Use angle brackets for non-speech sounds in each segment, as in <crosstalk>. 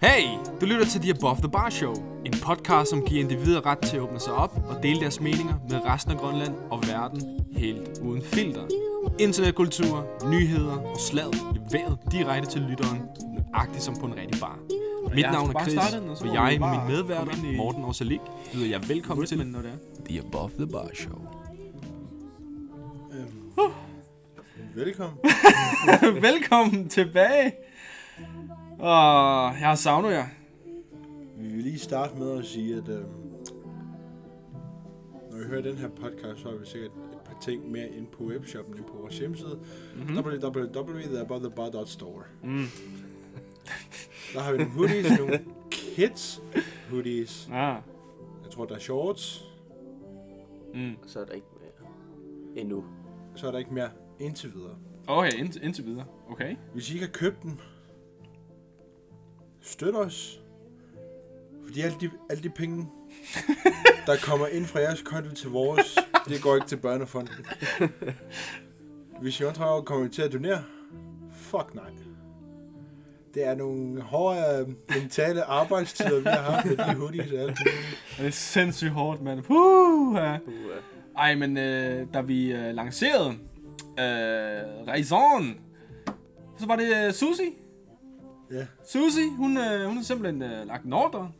Hey, du lytter til The Above the Bar Show. En podcast, som giver individer ret til at åbne sig op og dele deres meninger med resten af Grønland og verden helt uden filter. Internetkultur, nyheder og slag leveret direkte til lytteren, nøjagtigt som på en rigtig bar. Mit jeg navn er Chris, starte den, og og jeg bare mine medværter, Morten og Salik, byder jeg velkommen til når det er. The Above the Bar Show. Velkommen. <laughs> Velkommen tilbage. Og jeg har savnet jer. Vi vil lige starte med at sige, at øhm, når vi hører den her podcast, så har vi sikkert et par ting mere ind på webshoppen end på vores hjemmeside. Mm-hmm. www.theaboutthebar.store Mm. <laughs> Der har vi nogle hoodies, nogle kids hoodies. Ah. Jeg tror, der er shorts. Mm. Så er der ikke mere endnu. Så er der ikke mere indtil videre. Okay, indtil, indtil videre. Okay. Hvis I ikke har købt den, støt os. Fordi alle de, alle de penge, der kommer ind fra jeres konto til vores, det går ikke til børnefonden. Hvis I undrer kommer vi til at donere? Fuck nej. Det er nogle hårde øh, mentale arbejdstider, vi har haft med de hoodies og alt muligt. Det er sindssygt hårdt, mand. Puh, ja. Ej, men øh, da vi øh, lancerede øh, Raison, så var det øh, Susi. Ja. Susi, hun, øh, hun har simpelthen øh, lagt en ordre.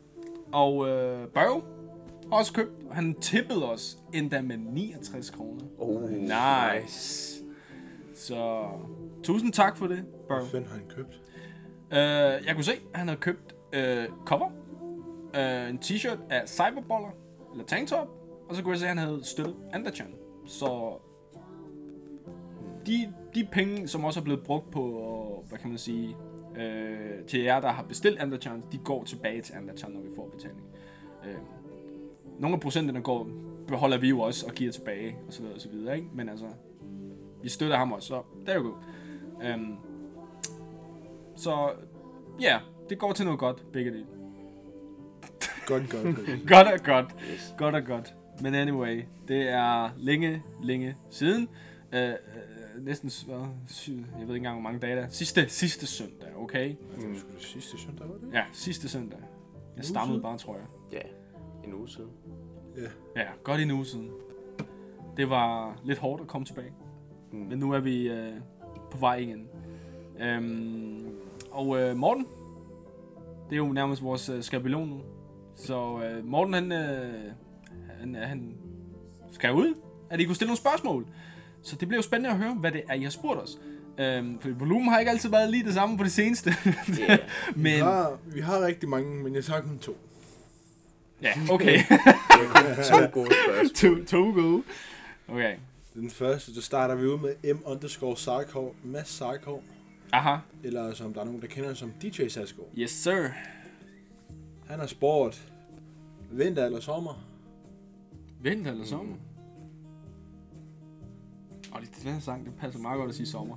Og øh, Børge har også købt. og Han tippede os endda med 69 kroner. oh, Nice. Så tusind tak for det, Hvad Børge. fanden har han købt? Uh, jeg kunne se, at han havde købt uh, cover, uh, en t-shirt af Cyberballer, eller tanktop, og så kunne jeg se, at han havde støttet Andachan. Så de, de penge, som også er blevet brugt på, hvad kan man sige, uh, til jer, der har bestilt Andachan, de går tilbage til Andachan, når vi får betaling. Uh, nogle af procenterne går, beholder vi jo også og giver tilbage, og så videre, og så videre, ikke? Men altså, vi støtter ham også, så der er jo godt. Um, så ja, det går til noget godt, begge dele. Godt, godt, godt. <laughs> Godt og godt. Yes. Godt og godt. Men anyway, det er længe, længe siden. Uh, uh, næsten, hvad, syv, jeg ved ikke engang, hvor mange dage der er. Sidste, sidste søndag, okay? Det var sidste søndag, var det? Ja, sidste søndag. Jeg stammede bare, tror jeg. Ja, en uge siden. Ja, godt en uge siden. Det var lidt hårdt at komme tilbage. Mm. Men nu er vi øh, på vej igen. Øhm, og øh, Morten, det er jo nærmest vores øh, skabelon nu. Så øh, Morten, han, øh, han, han skal ud, at I kunne stille nogle spørgsmål. Så det bliver jo spændende at høre, hvad det er, I har spurgt os. Øhm, for volumen har ikke altid været lige det samme på det seneste. Ja, <laughs> men, Vi har, vi har rigtig mange, men jeg tager kun to. ja, okay. <laughs> to gode spørgsmål. to, to gode. Okay. Den første, så starter vi ud med M underscore Sarkov, Mads Sarkov, Aha. eller som der er nogen, der kender som DJ Sasko. Yes, sir. Han har spurgt, vinter eller sommer? Vinter eller sommer? Og det, den her sang, det passer meget godt at sige sommer.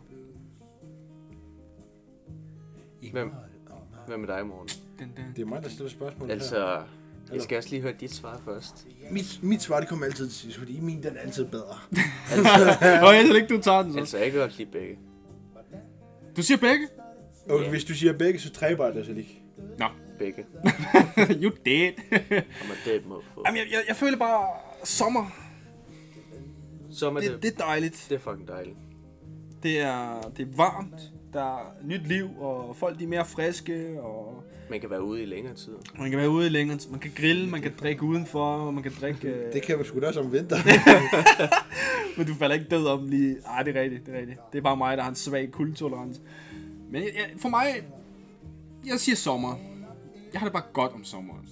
Hvem? Hvad med dig? Den, den. Det er mig, der stiller spørgsmål her. Altså, jeg skal også lige høre dit svar først. Mit, mit svar, det kommer altid til sidst, fordi min, den er altid bedre. <laughs> Og jeg ikke, du tager den så. Altså, jeg kan godt lide begge. Du siger begge? Og Ja. hvis du siger begge, så dræber jeg dig så ikke. Nå. Begge. <laughs> you dead. Og man det må få. Jamen, jeg, jeg, jeg føler bare sommer. Så er Det, det, det er dejligt. det er fucking dejligt. Det er, det er varmt. Der er nyt liv, og folk de er mere friske, og Man kan være ude i længere tid. man kan være ude i længere tid. Man kan grille, man kan drikke udenfor, og man kan drikke... <laughs> øh, Det kan vi sgu da også om vinter. <laughs> Men du falder ikke død om lige... Ej, det er rigtigt, det er rigtigt. Det er bare mig, der har en svag kuldetolerance. Men jeg, jeg, for mig... Jeg siger sommer. Jeg har det bare godt om sommeren.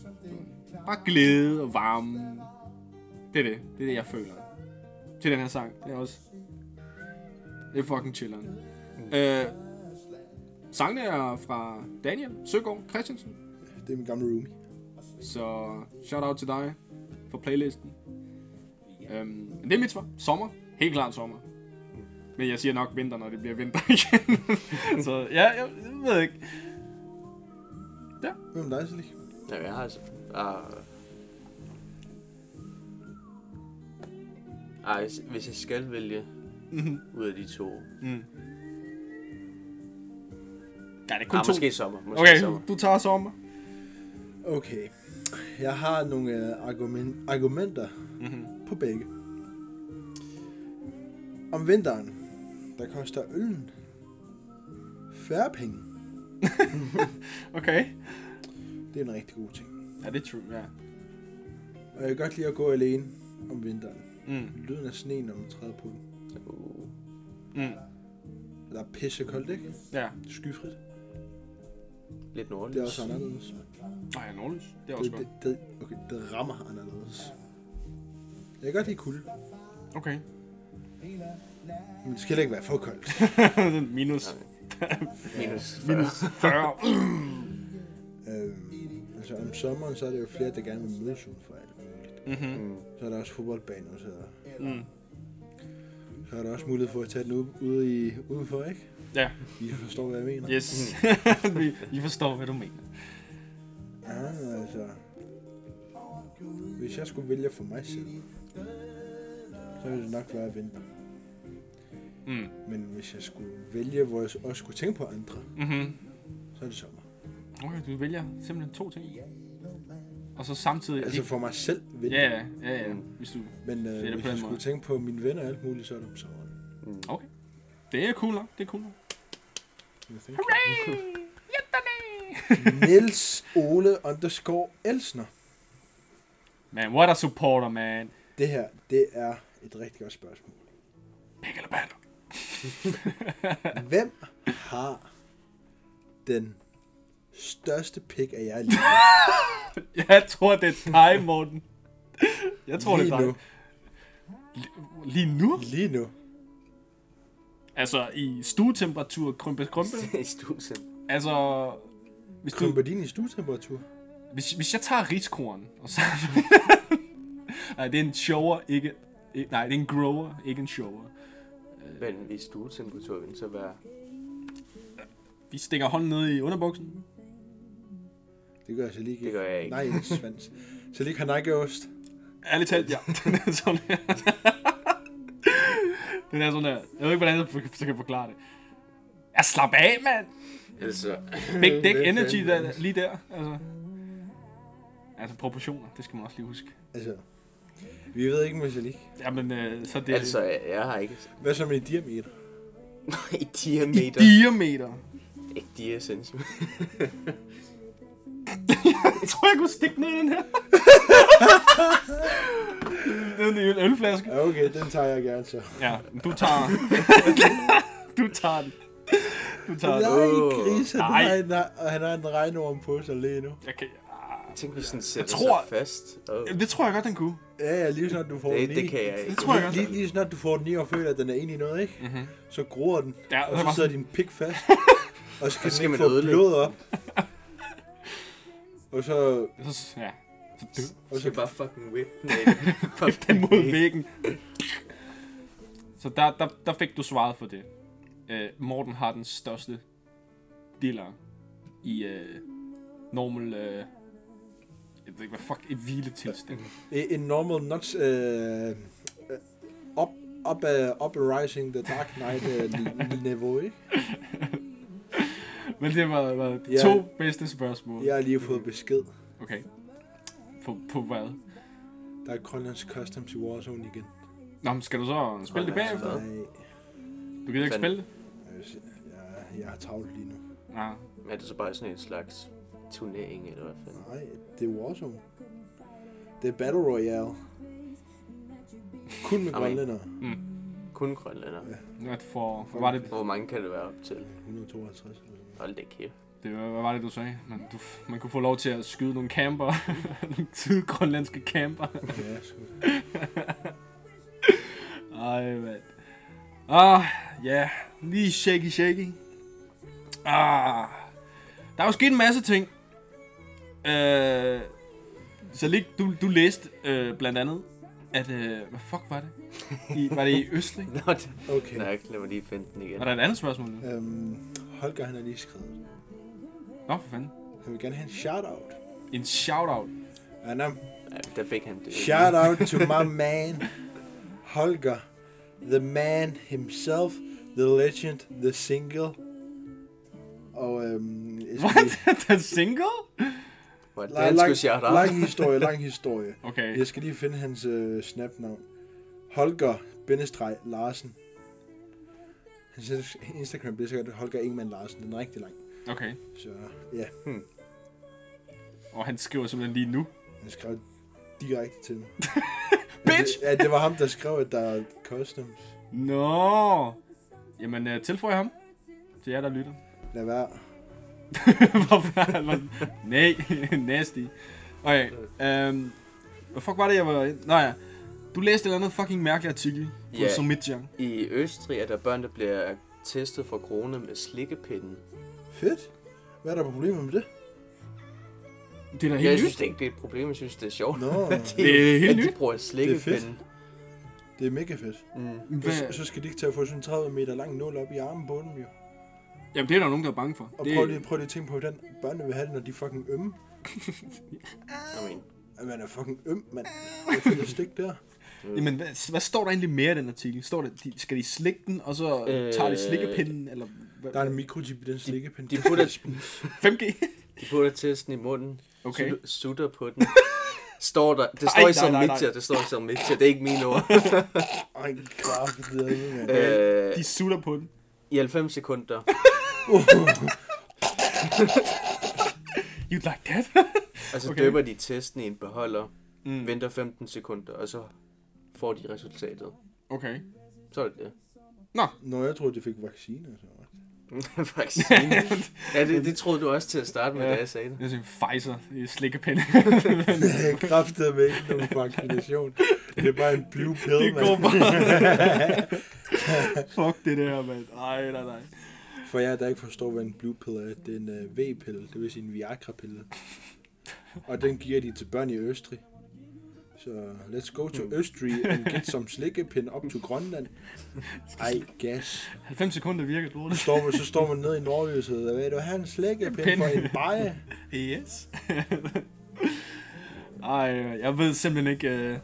Bare glæde og varme. Det er det. Det er det, jeg føler. Til den her sang. Det er også... Det er fucking chilleren. Mm. Øh, sangene er fra Daniel Søgaard Christensen. det er min gamle roomie. Så shout out til dig for playlisten. Øhm, men det er mit svar. Sommer. Helt klart sommer. Men jeg siger nok vinter, når det bliver vinter <laughs> igen. så ja, jeg, jeg ved ikke. Hvem er dig? Ja, jeg har altså... Uh, ej, hvis- jeg skal vælge Mhm. ud af de to, Mm. Ja, det er kun Ah, to. måske sommer. Måske Okay, sommer. du tager sommer. Okay. Jeg har nogle øh, argument, argumenter Mhm. mm-hmm. på begge. Om vinteren, der koster øllen færre penge. <laughs> Okay. Det er en rigtig god ting. Ja, det er true, ja. Og jeg kan godt lide at gå alene om vinteren. Mm. Lyden af sneen, når man træder på den. Uh, Mm. Der er pisse koldt, ikke? Ja. Skyfrit. lidt nordligt. Det er også anderledes. Nej, ja, nordlys. Det er også Det, godt. det, det, okay, det rammer anderledes. Jeg kan godt lide kulde. Okay. Men det skal heller ikke være for koldt. <laughs> Minus Minus 40. 40. øhm, altså om sommeren, så er der jo flere, der gerne vil mødes udenfor Mhm. Mm. Så er der også fodboldbaner, så, Mm. så er der også mulighed for at tage den ud, ude i, udenfor, ikke? Ja. I forstår, hvad jeg mener. Yes. <laughs> Vi- I forstår, hvad du mener. Ah, altså. Hvis jeg skulle vælge for mig selv, så ville det nok være vinter. Mm. Men hvis jeg skulle vælge, hvor jeg også skulle tænke på andre, Mhm. så er det sommer. Okay, du vælger simpelthen to ting. Og så samtidig... Altså for mig selv vinter. Ja, ja, ja, ja. Hvis du... Men øh, hvis jeg skulle tænke på mine venner og alt muligt, så er det om sommeren. Okay. Det er cool nok. Det er cool nok. Hooray! <laughs> Niels Ole underscore Elsner. Man, what a supporter, man. Det her, det er et rigtig godt spørgsmål. Pik eller? Hvem har den største pik af jer lige, <laughs> Jeg tror, det er dig, Morten. Jeg tror, det lige er dig. nu? Lige nu? Lige nu. Altså, i stuetemperatur, krympe, krympe. <laughs> I stusen. Altså, hvis, du, Krymper din i stuetemperatur? hvis, hvis jeg tager riskorn, og så... <laughs> Nej, det er en shower, ikke... ikke- Nej, det er en grower, ikke en shower. Men hvis stuetemperatur vil så være... Vi stikker hånden ned i underbuksen. Det gør jeg så lige ikke. Det gør jeg ikke. Nej, ikke svans. Så lige kanakkeost. Ærligt talt, ja. <laughs> Den er sådan her. <laughs> Den er sådan her. Jeg ved ikke, hvordan jeg kan forklare det. Jeg slap af, mand. Altså, Big dick energy der, lige der. Altså. altså proportioner, det skal man også lige huske. Altså, vi ved ikke med Salik. Jamen, øh, så det altså, jeg, har ikke... Hvad så med i diameter? <laughs> I i diameter. diameter. Ikke diacentimeter. <laughs> Jeg tror, jeg kunne stikke den ned i den her. <laughs> det er en ølflaske. Okay, den tager jeg gerne så. Ja, du tager... <laughs> du tager den. Du tager den. Nej, gris, han Nej. har, en, og han har en regnorm på sig lige nu. Jeg kan... Tænk, hvis den sætter tror- sig fast. Oh. Det tror jeg godt, den kunne. Ja, ja, lige snart du får Det, den det i. kan jeg Det ikke. tror jeg godt. Lige, lige snart du får den i og føler, at den er inde i noget, ikke? Mhm. Så gror den, Ja, og det så sidder sådan- din pik fast. Og så skal Og så skal den man ikke få ødelægge. blod op. Og så, Så, ja. Så dø. og Du så bare fucking whip den af. <laughs> Flip den mod væggen. Så der, der, der fik du svaret for det. Uh, Morten har den største dealer i uh, normal... Uh, jeg ved ikke, hvad fuck, et hviletilstand. <laughs> en normal nuts, øh, øh, up, up, uh, up rising the dark night uh, niveau, ikke? <laughs> Men det var, var de Ja. to bedste spørgsmål. Jeg har lige fået besked. Okay. På, på hvad? Der er Grønlands Customs i Warzone igen. Nå, men skal du så spille det bagefter? Nej, Du gider ikke spille det? jeg, jeg, har travlt lige nu. Nej. Er det så bare sådan en slags turnering, eller hvad fanden? Nej, det er Warzone. Det er Battle Royale. Kun med Amen. grønlændere. Kun grønlænder. Hvad, for, for var det, Hvor mange kan det være op til? 152. eller sådan Hold da kæft. det, hvad var det, du sagde? Man, du, man kunne få lov til at skyde nogle camper. <laughs> nogle sydgrønlandske camper. Ja, sgu. <laughs> Ej, mand. Ah, ja. Lige shaky, shaky. Ah. Der er jo sket en masse ting. Øh, så lige, du, du læste øh, blandt andet, at... Øh, hvad fuck var det? I, var det i Østrig? <laughs> Nå. Okay. Nej, lad mig lige finde den igen. Var der et andet spørgsmål nu? Øhm, Holger han har lige skrevet. Nå, for fanden. Han vil gerne have en shout-out. En shout-out. Ja, der fik han det. shout out to <laughs> my man, Holger. The man himself, the legend, the single. Og øhm, What? Den <laughs> single? Lang, skulle lang, shout out? lang historie, lang historie. <laughs> Okay. Jeg skal lige finde hans øh, snapnavn. Holger bindestreg Larsen. Hans Instagram bliver sikkert Holger Ingemann Larsen. Den er rigtig lang. Okay. Så ja, Og han skriver simpelthen lige nu. han skrev direkte til mig. <laughs> Bitch! Ja, det var ham, der skrev, at der er customs. Nå. Jamen, uh, tilføj ham. Til jer, der lytter. Lad være. <laughs> Hvorfor? Nej, <laughs> nasty. Okay, um, hvad fuck var det, jeg var... Nå ja, du læste et eller andet fucking mærkelig artikel på Ja. Somitjang. I Østrig er der børn, der bliver testet for corona med slikkepinden. Fedt. Hvad er der problemer med det? Det er da Jeg helt synes nyt. det ikke, det er et problem. Jeg synes, det er sjovt. Nå, <laughs> at de, Det er helt at de nyt. bruger slikkepinden. det er mega fedt. Mm. Så, Hvad? så skal de ikke til at få sådan en 30 meter lang nål op i armen på dem, jo. Jamen, det er der nogen, der er bange for. Og det, prøv lige, prøv lige at tænke på, hvordan børnene vil have det, når de er fucking ømme. <laughs> I mean, man er fucking øm, mand. Jeg får stik der. Jamen, hvad, hvad står der egentlig mere i den artikel? Står der, de, skal de slikke den, og så øh, tager de slikkepinden, eller hvad? Der er en mikrochip i den slikkepind. de putter, <laughs> 5G? de putter testen i munden. Okay. Sutter, på den. Står der, det står i midtjer, det står i som midtjer, det er ikke mine ord. <laughs> Ej, kraft, det er mand. øh, De sutter på den. I 90 sekunder, <laughs> You like that? og så Okay. okay. døber de testen i en beholder, mm. venter 15 sekunder, og så får de resultatet. Okay. Så er det det. Nå, jeg troede, de fik vaccine. Så. <laughs> Vaccine. ja, det, det troede du også til at starte med, Ja. ja. da jeg sagde det. Det er sådan en Pfizer i slikkepinde. <laughs> Kræftet med ikke nogen vaccination. Det er bare en blue pill, det går bare. <laughs> Fuck det der, mand. Ej, nej, nej. For jer, der ikke forstår, hvad en blue pill er, det er en uh, V-pille, det vil sige en Viagra-pille. Og den giver de til børn i Østrig. Så let's go to Østrig and get some <laughs> slikkepind op til Grønland. I guess. 90 sekunder virker Så lortet. står man, så står man nede i nordlyset, og vil du have en slikkepind for en baje? Yes. <laughs> Ej, jeg ved simpelthen ikke, øh,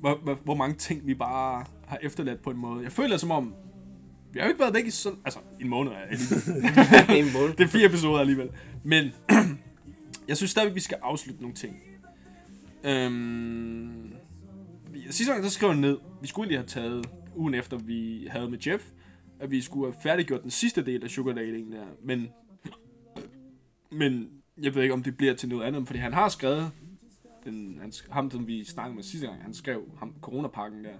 hvor, hvor, hvor mange ting vi bare har efterladt på en måde. Jeg føler som om, vi har jo ikke været væk i sådan, altså en måned er <laughs> en måned. Det er fire episoder alligevel. Men <clears throat> jeg synes stadigvæk, vi skal afslutte nogle ting. Øhm, sidste gang, der skrev jeg ned, vi skulle lige have taget ugen efter, vi havde med Jeff, at vi skulle have færdiggjort den sidste del af Sugar Dating der. Men, men jeg ved ikke, om det bliver til noget andet, fordi han har skrevet, den, han, ham, som vi snakkede med sidste gang, han skrev ham, coronapakken der,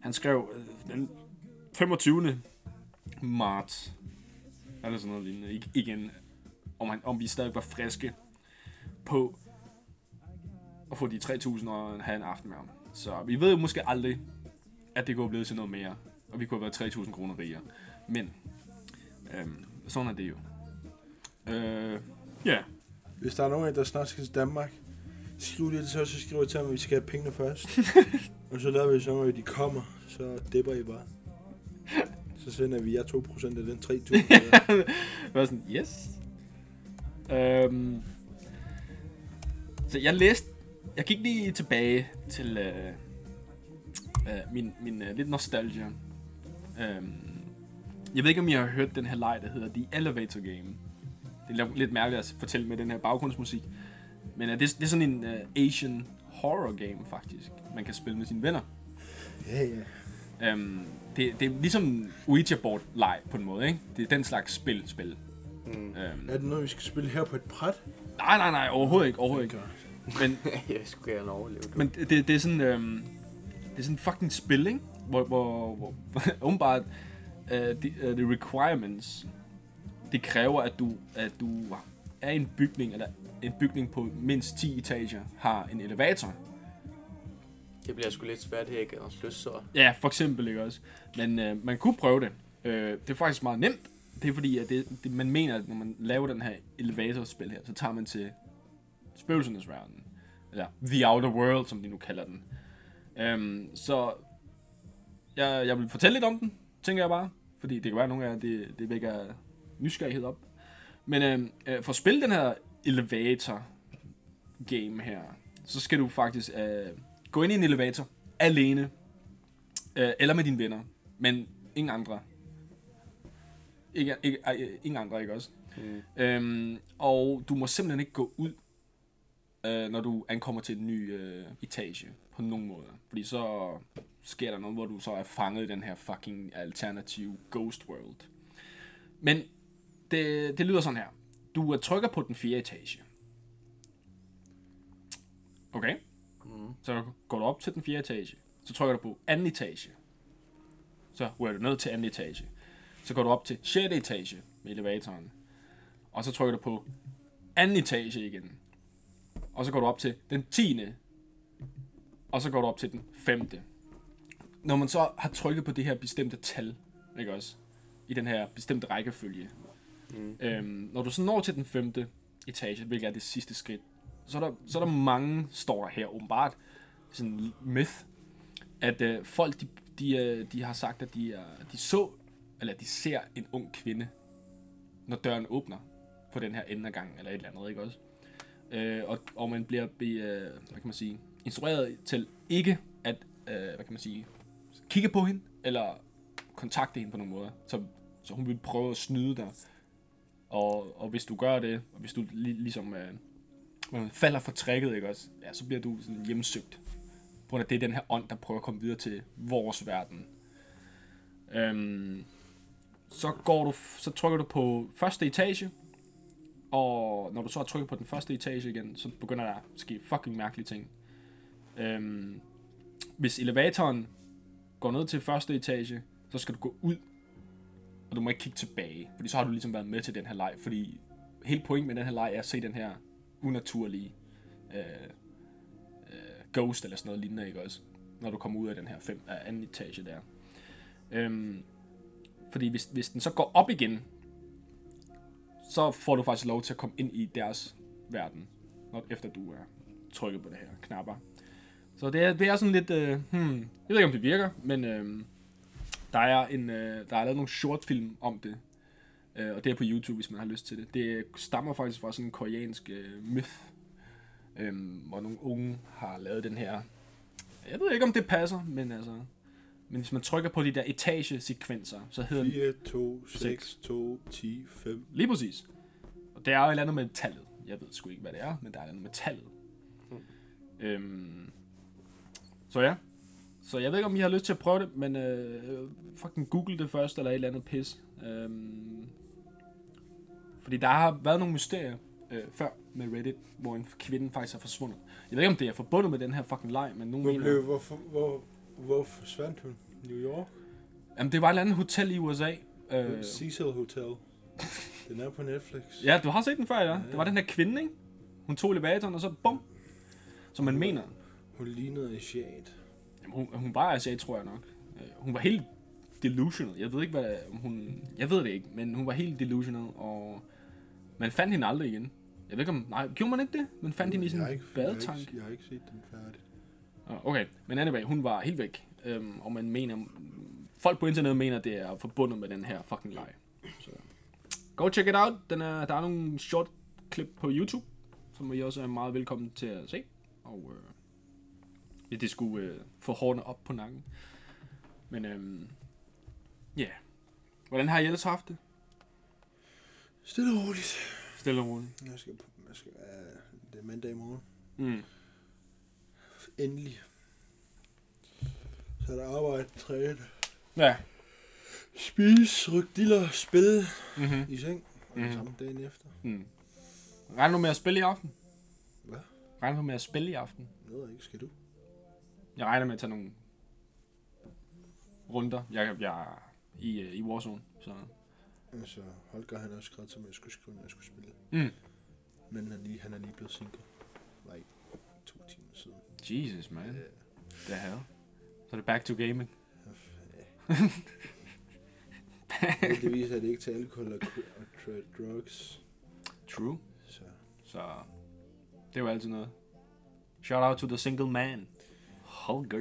han skrev øh, den 25. marts, eller sådan noget lignende, igen, om, han, om vi stadig var friske på at få de 3.000 og have en aften med ham. Så vi ved jo måske aldrig, at det kunne blive til noget mere, og vi kunne have været 3.000 kroner rigere. Men, øhm, sådan er det jo. Øh, ja, Hvis der er nogen af jer, der snart skal til Danmark, skriv lige til os, så skriver til dem, at vi skal have pengene først. <laughs> og så lader vi så, når de kommer, så dipper I bare. Så sender vi jer 2% af den 3.000. Jeg var sådan, yes. Øhm, så jeg læste, jeg gik lige tilbage til øh, øh, min, min øh, lidt nostalgia. Øhm, jeg ved ikke, om I har hørt den her leg, der hedder The Elevator Game. Det er lidt mærkeligt at fortælle med den her baggrundsmusik. Men øh, det, er- det er sådan en øh, Asian horror game, faktisk. Man kan spille med sine venner. ja, ja. Øhm, det, det er ligesom Ouija board leg på en måde, ikke? Det er den slags spil, spil. Mm. Øhm, Er det noget, vi skal spille her på et bræt? nej, nej, nej, overhovedet ikke, overhovedet ikke. Men, <laughs> jeg skulle gerne overleve det. men det, det er sådan, øhm, det er sådan fucking spil, ikke? Hvor, hvor, hvor <laughs> åbenbart, the, uh, the requirements, det kræver, at du, at du er i en bygning, eller en bygning på mindst 10 etager, har en elevator. Det bliver sgu lidt svært her, ikke? Og flyssår. Ja, for eksempel, ikke også? Men øh, man kunne prøve det. Øh, det er faktisk meget nemt. Det er fordi, at det, det, man mener, at når man laver den her elevatorspil her, så tager man til spøgelsernes verden. Eller The Outer World, som de nu kalder den. Øhm, så jeg, jeg vil fortælle lidt om den, tænker jeg bare. Fordi det kan være, at nogle af jer, det, det vækker nysgerrighed op. Men øh, øh, for at spille den her elevator game her, så skal du faktisk øh, gå ind i en elevator alene, øh, eller med dine venner, men ingen andre. Ikke, ikke, ej, ingen andre, ikke også? Mm. Øhm, og du må simpelthen ikke gå ud, øh, når du ankommer til en ny øh, etage på nogen måde. Fordi så sker der noget, hvor du så er fanget i den her fucking alternative ghost world. Men det, det lyder sådan her. Du trykker på den fjerde etage. Okay? Mm. Så går du op til den fjerde etage. Så trykker du på anden etage. Så ryger du ned til anden etage. Så går du op til 6. etage med elevatoren. Og så trykker du på anden etage igen. Og så går du op til den 10. Og så går du op til den 5. Når man så har trykket på det her bestemte tal, ikke også? I den her bestemte rækkefølge. Mm. Øhm, når du så når til den 5. etage, hvilket er det sidste skridt, så er der, så er der mange, står der her åbenbart, sådan en myth, at øh, folk, de, de, øh, de har sagt, at de, er, de så, eller de ser en ung kvinde, når døren åbner på den her ende af gangen, eller et eller andet, ikke også? Øh, og, og man bliver, be, øh, hvad kan man sige, instrueret til ikke at, øh, hvad kan man sige, kigge på hende, eller kontakte hende på nogen måde. Så, så hun vil prøve at snyde dig. Og, og hvis du gør det, og hvis du li, ligesom øh, falder for tricket, ikke også? Ja, så bliver du sådan hjemsøgt. På grund af det er den her ånd, der prøver at komme videre til vores verden. Øhm, så går du, så trykker du på første etage, og når du så trykker på den første etage igen, så begynder der at ske fucking mærkelige ting. Øhm, hvis elevatoren går ned til første etage, så skal du gå ud, og du må ikke kigge tilbage, fordi så har du ligesom været med til den her leg, fordi hele pointen med den her leg er at se den her unaturlige øh, øh, ghost eller sådan noget lignende, ikke også? Når du kommer ud af den her fem, af anden etage der. Øhm, fordi hvis, hvis den så går op igen, så får du faktisk lov til at komme ind i deres verden, når, efter du er trykket på det her knapper. Så det er, det er sådan lidt, øh, hmm, jeg ved ikke om det virker, men øh, der er en, øh, der er lavet nogle shortfilm om det, øh, og det er på YouTube, hvis man har lyst til det. Det stammer faktisk fra sådan en koreansk øh, myth, øh, hvor nogle unge har lavet den her, jeg ved ikke om det passer, men altså, men hvis man trykker på de der etagesekvenser, så hedder den 4, 2, 6, 2, 10, 5. Lige præcis. Og det er jo et eller andet med tallet. Jeg ved sgu ikke, hvad det er, men der er et eller andet med tallet. Øhm, så ja. Så jeg ved ikke, om I har lyst til at prøve det, men øh, fucking google det først, eller et eller andet pis. Øhm, fordi der har været nogle mysterier øh, før med Reddit, hvor en kvinde faktisk er forsvundet. Jeg ved ikke, om det er forbundet med den her fucking leg, men nogen Hvor, mener... blev, hvor, hvor, hvor forsvandt hun? New York? Jamen, det var et eller andet hotel i USA. Øh. Cecil Hotel. Den er på Netflix. Ja, du har set den før, ja. Det var den her kvinde, ikke? Hun tog elevatoren, og så bum. Som man mener. Hun lignede asiat. Jamen, hun, hun var asiat, tror jeg nok. Øh, Hun var helt delusional. Jeg ved ikke, hvad om hun... Jeg ved det ikke, men hun var helt delusional, og man fandt hende aldrig igen. Jeg ved ikke om... Nej, gjorde man ikke det? Man fandt hende i sådan en badetank. jeg har ikke set den færdig. Okay, men anyway, hun var helt væk. Øhm, og man mener... Folk på internettet mener, det er forbundet med den her fucking leg. Så go check it out. Den er, der er nogle short klip på YouTube, som I også er meget velkommen til at se. Og øh, ja, det skulle øh, få hårene op på nakken. Men øhm, ja. Yeah. Hvordan har I ellers haft det? Stille og roligt. Stille og roligt. Jeg skal, jeg skal, uh, det er mandag i morgen. Mm. Endelig. Så er der arbejde, træne, Ja. spise, rykke diller, spille Mm-hmm. i seng. Og Mhm. det samme dagen efter. Mm. Regner du med at spille i aften? Hvad? Regner du med at spille i aften? Ved ikke, skal du? Jeg regner med at tage nogle runder. Jeg, jeg er i, øh, i Warzone, så... Altså, Holger han har også skrevet til mig, at jeg skulle skrive, når jeg skulle spille. Mm. Men han, er lige, han er lige blevet single. Var i to timer siden. Jesus, man. Det her. Så er det back to gaming. Det viser, at det ikke til alkohol og, og drugs. True. Så Så det er jo altid noget. Shout out to the single man. Holger.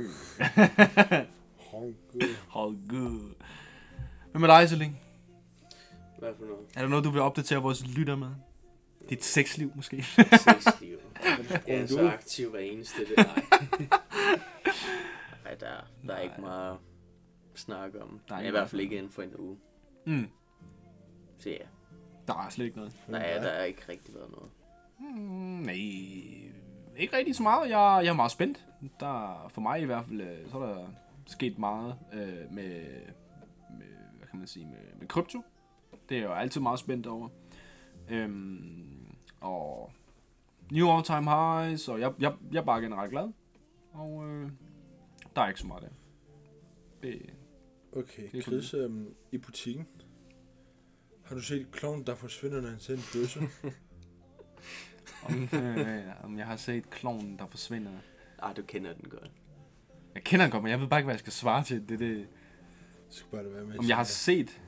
Holger. Holger. Hvad med dig, Selling? Hvad for noget? Er der noget, du vil opdatere vores lytter med? Dit sexliv, måske? Sexliv. <laughs> Jeg er så aktiv hver eneste det Nej, Nej der, der er ikke meget at snakke om. Der er Nej, I hvert fald ikke inden for en uge. mm. Så ja. Der er slet ikke noget. Nej, der er ikke rigtig været noget. Mm, nej, ikke rigtig så meget. Jeg, jeg er meget spændt. Der, for mig i hvert fald, øh, så er der sket meget øh, med, med, hvad kan man sige, med, med krypto. Det er jeg jo altid meget spændt over. Øhm, og new all time highs, og jeg, jeg, jeg er bare generelt glad. Og øh, der er ikke så meget der. Det, Okay, Det Chris, øhm, i butikken. Har du set kloven, der forsvinder, når han ser en bøsse? <laughs> om, øh, om jeg har set klonen, der forsvinder. Ah, du kender den godt. Jeg kender den godt, men jeg ved bare ikke, hvad jeg skal svare til. Det, er det, skal bare det være med. om jeg har set...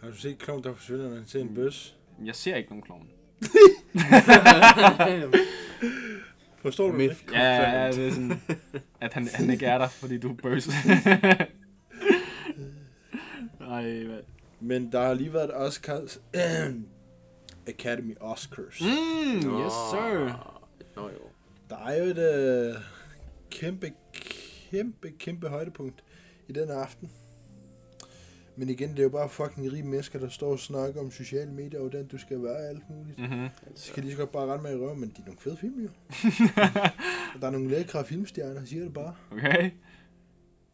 har du set kloven, der forsvinder, når han ser Mm. en bøsse? Jeg ser ikke nogen klovn. <laughs> Forstår du det? Ja, ja, det er sådan, at han, han ikke er der, fordi du er bøs. <laughs> Ej, hvad? Men der har lige været Oscars... <clears throat> Academy Oscars. Mm. Mm, yes, sir. Nå jo. Der er jo et øh, kæmpe, kæmpe, kæmpe højdepunkt i den aften. Men igen, det er jo bare fucking rige mennesker, der står og snakker om sociale medier, og hvordan du skal være og alt muligt. Mm. Mm-hmm. Så kan de så godt bare rende med i røven, men de er nogle fede film, jo. <laughs> og der er nogle lækre filmstjerner, siger det bare. Okay.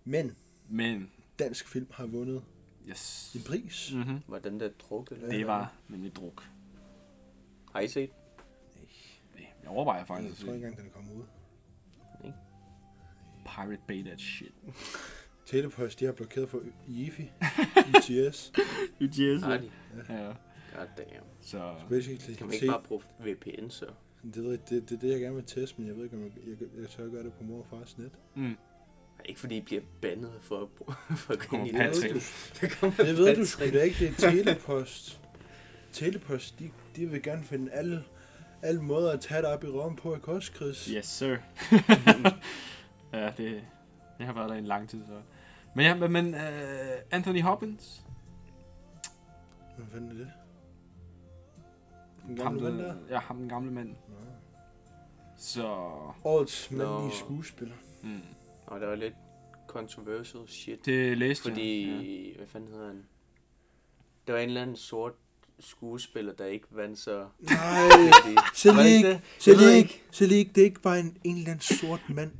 Men Men, dansk film har vundet yes. en pris. Mm-hmm. Var den der druk, eller? Det var nemlig druk. Har I set? Jeg overvejer Jeg faktisk at tror ikke engang, den er kommet ud. Pirate Bay that shit. <laughs> Telepost, de har blokeret for IFI, ITS. UGS. Har de? Ja, God damn. så... Basically, Kan man ikke bare bruge VPN, så? det, ved jeg, det, det, er det, jeg gerne vil teste, men jeg ved ikke, om jeg, jeg, jeg tør gøre det på mor og fars net. Mm. Ikke fordi I bliver bandet for at, bruge, <laughs> for at gå Kommer ind i det. Det kommer Det ved du sgu da ikke, det er telepost. Telepost, de, de vil gerne finde alle, alle måder at tage dig op i røven på, ikke også, Chris? Yes, sir. <laughs> ja, det... Jeg har været der i en lang tid, så... Men ja, men, men uh, Anthony Hopkins, Hvad fanden er det? Den gamle mand der? ja, ham den gamle mand. Så... Årets mandlige skuespiller. Mm. Og der var lidt controversial shit. Det læste Fordi, jeg. Ja. hvad fanden hedder han? Der var en eller anden sort skuespiller, der ikke vandt så... Nej, <laughs> det det? så lige ikke, det er ikke bare en, en eller anden sort mand.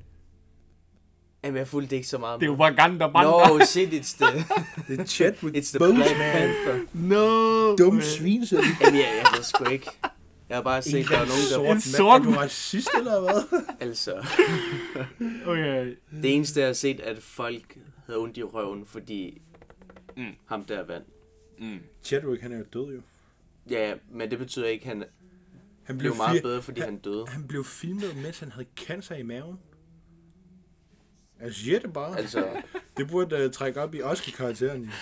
Jamen, jeg fulgte ikke så meget Det er der brænder. No, shit, it's the, <laughs> Det er Chadwick it's the Boseman. Black Panther. No! Dum svin, så Jamen, jeg, jeg ved sgu ikke. Jeg har bare set, der var nogen, der... En mand. sort Er du racist, eller hvad? <laughs> Altså, Okay. det eneste, jeg har set, at folk havde ondt i røven, fordi Mm. ham der vandt. Mm. Chadwick, han er jo død jo. Ja, men det betyder ikke, at han Han blev meget fir- bedre, fordi han, han døde. Han blev filmet, mens han havde cancer i maven. Jeg siger det bare. Altså, Det burde uh, trække op i Oscar-karakteren.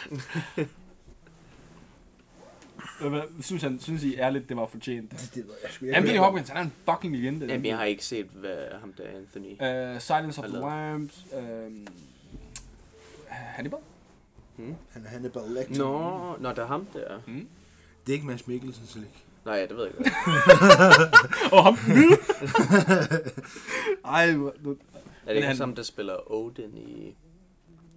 Hvad, synes, han, synes I ærligt, det var fortjent? Det ved jeg sgu. Jeg Anthony Hopkins, han er en fucking legende. jamen, jeg har ikke set, hvad ham der Anthony... Uh, Silence of the Lambs. Um, Hannibal? Han er Hannibal Lecter. Nå, nå, der er ham der. Det er ikke Mads Mikkelsen, så ikke. Nej, ja, det ved jeg godt. <laughs> Og ham. <laughs> Ej, Er det ikke han- ham, der spiller Odin i...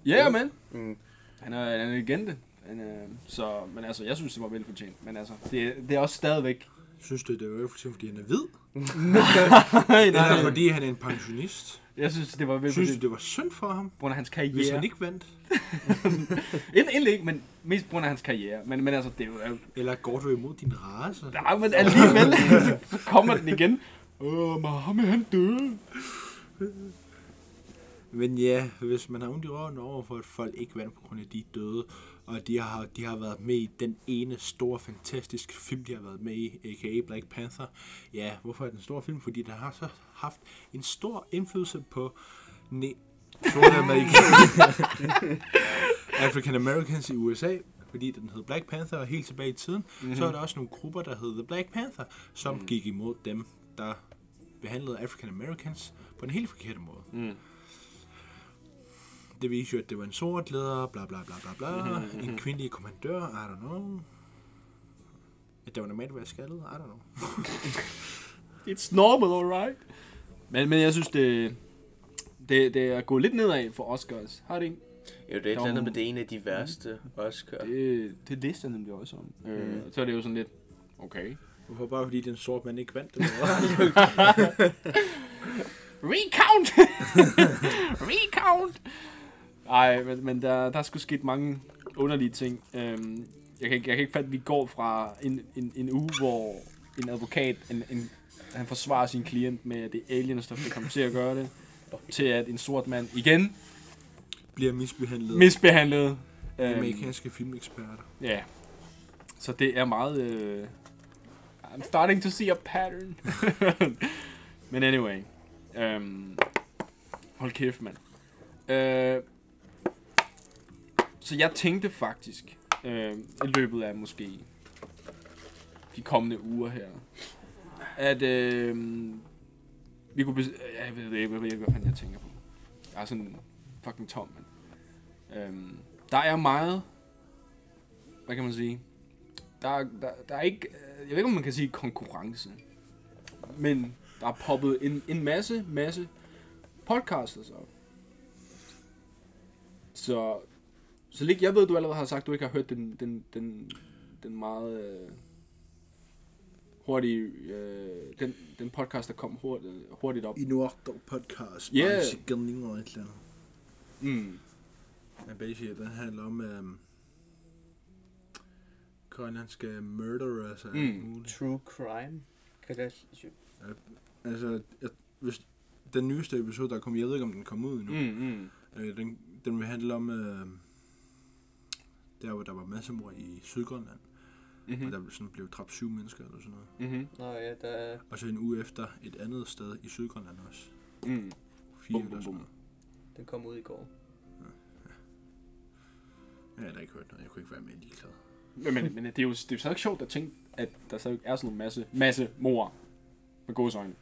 Ja, yeah, man. Mm. Han er, han er en legende. Han, øh, så, men altså, jeg synes, det var velfortjent. Men altså, det, det er også stadigvæk... Synes du, det var for eksempel, fordi han er hvid? nej, Eller fordi han er en pensionist? Jeg synes, det var Synes du, velfortjent det var synd for ham, på grund af hans hvis karriere. han ikke vandt? <laughs> End, endelig ikke, men mest på grund af hans karriere. Men, men altså, det er jo... Eller går du imod din race? Nej, men alligevel, så kommer den igen. Åh, Mohammed, han døde. Men ja, hvis man har ondt i røven over for, at folk ikke vandt på grund af, de døde, og de har, de har været med i den ene store, fantastiske film, de har været med i, a.k.a. Black Panther. Ja, hvorfor er den en stor film? Fordi den har så haft en stor indflydelse på ne- sorte amerikanere, <laughs> African Americans i USA, fordi den hed Black Panther, og helt tilbage i tiden, mm-hmm. så er der også nogle grupper, der hed The Black Panther, som mm. gik imod dem, der behandlede African Americans på den helt forkerte måde. Mm. Det viser jo, at det var en sort leder, bla bla bla bla bla, Mhm, en kvindelig kommandør, I don't know. At det var normalt at være skaldet, I don't know. <laughs> It's normal, alright. Men, men jeg synes, det, det, det er gået lidt nedad for Oscars. Har det ikke? Jo, det er et eller andet med det ene af de værste Oscar. Det, det lister nemlig også om. Mm. Øh, så er det jo sådan lidt, okay. Hvorfor bare fordi den sorte mand ikke vandt det? hvad? <laughs> Recount! <laughs> Recount! Ej, men, men der, der er sgu sket mange underlige ting. Øhm, jeg, kan, ikke- jeg kan ikke fatte, at vi går fra en, en, en uge, hvor en advokat, en, en, han forsvarer sin klient med, at det er aliens, der ham til at gøre det, til at en sort mand igen Bliver misbehandlet. misbehandlet. Øhm, Amerikanske filmeksperter. Ja. Så det er meget... Øh... I'm starting to see a pattern. <laughs> Men anyway. Øhm... Hold kæft, mand. Øh... Så jeg tænkte faktisk, øh, i løbet af måske de kommende uger her, at øh, vi kunne... Bes- jeg ved ikke, jeg ved ikke, hvad fanden jeg tænker på. Jeg er sådan fucking tom, mand. Øh, der er meget hvad kan man sige? Der, der, der er ikke, jeg ved ikke, om man kan sige konkurrence, men der er poppet en, en masse, masse podcasters op. Så, så Lig, jeg ved, du allerede har sagt, du ikke har hørt den, den, den, den meget øh, hurtige, øh, den, den podcast, der kom hurtigt, hurtigt op. I Nuarter podcast. Ja. Yeah. Chicken og et eller andet. Mm. Men basically, den handler om um, grønlandske murderers og alt Mm. muligt. True crime. Kan det Altså, jeg, hvis den nyeste episode, der kom, jeg ved ikke, om den kom ud endnu. Mm, mm. Øh, den, den vil handle om, øh, der hvor der var massemord i Sydgrønland, mm. og Mm-hmm. der blev, sådan, blev dræbt syv mennesker eller sådan noget. Mm-hmm. Nå ja, der er... Og så en uge efter et andet sted i Sydgrønland også. Mm. Fire Bum, eller bum, sådan noget. Den kom ud i går. Jeg har da ikke hørt noget. Jeg kunne ikke være med ligeglad. Men, men, men det er jo det er jo så ikke sjovt at tænke, at der så er sådan en masse, masse mor med godsøjne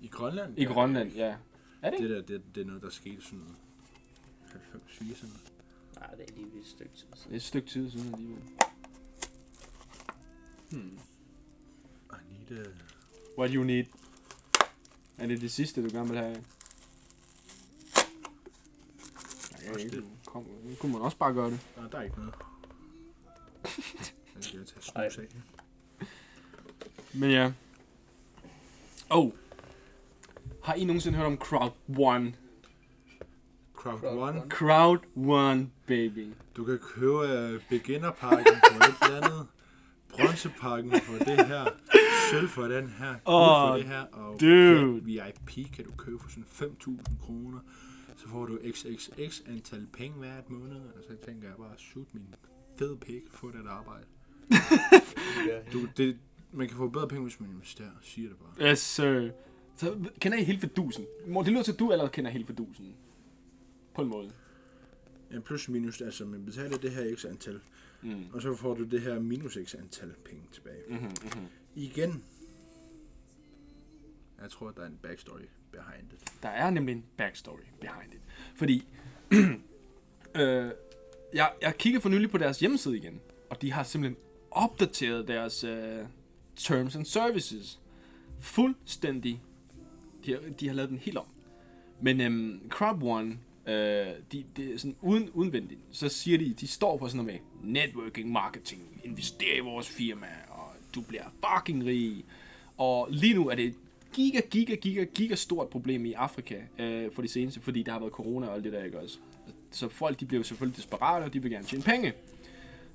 I Grønland? i Grønland, ja. Er det Det der, det, det er noget, der skete sådan 90 80 Nej, det er lige et stykke tid Det siden. er et stykke tid siden alligevel. Hmm. I need a... What do you need? Er det det sidste, du gerne vil have? Nej, Også ikke. det. Kom, nu kunne man også bare gøre det. Nej, der er ikke noget. Jeg skal tage snus af. Men ja. Oh. Har I nogensinde hørt om Crowd One? Crowd Crowd One. One. Crowd One, baby. Du kan købe uh, beginnerpakken på et eller andet. Bronzepakken for det her. Sølv for den her. Åh, for det her. Og dude. VIP kan du købe for sådan 5.000 kroner. Så får du XXX antal penge hver et måned. Og så tænker jeg bare, shoot min fed pik, få det arbejde. <laughs> Du, det, man kan få bedre penge, hvis man investerer, siger det bare. Yes, sir. Så kender I hele fedusen? Mor, det lyder til, at du allerede kender hele fedusen. På en måde. Ja, plus minus, altså man betaler det her x antal, Mm. og så får du det her minus x antal penge tilbage. Mm-hmm, mm-hmm. Igen. Jeg tror, der er en backstory behind it. Der er nemlig en backstory behind it. Fordi, <clears throat> øh, jeg, jeg kiggede for nylig på deres hjemmeside igen, og de har simpelthen opdateret deres øh, terms and services. Fuldstændig. De har, de har lavet den helt om. Men øhm, Crowd One, øh, de, de, sådan uden, udenvendigt, så siger de, de står på sådan noget med networking, marketing, investere i vores firma, og du bliver fucking rig. Og lige nu er det et giga, giga, giga, giga stort problem i Afrika øh, for de seneste, fordi der har været corona og alt det der, ikke også? Så folk, de bliver jo selvfølgelig desperate, og de vil gerne tjene penge.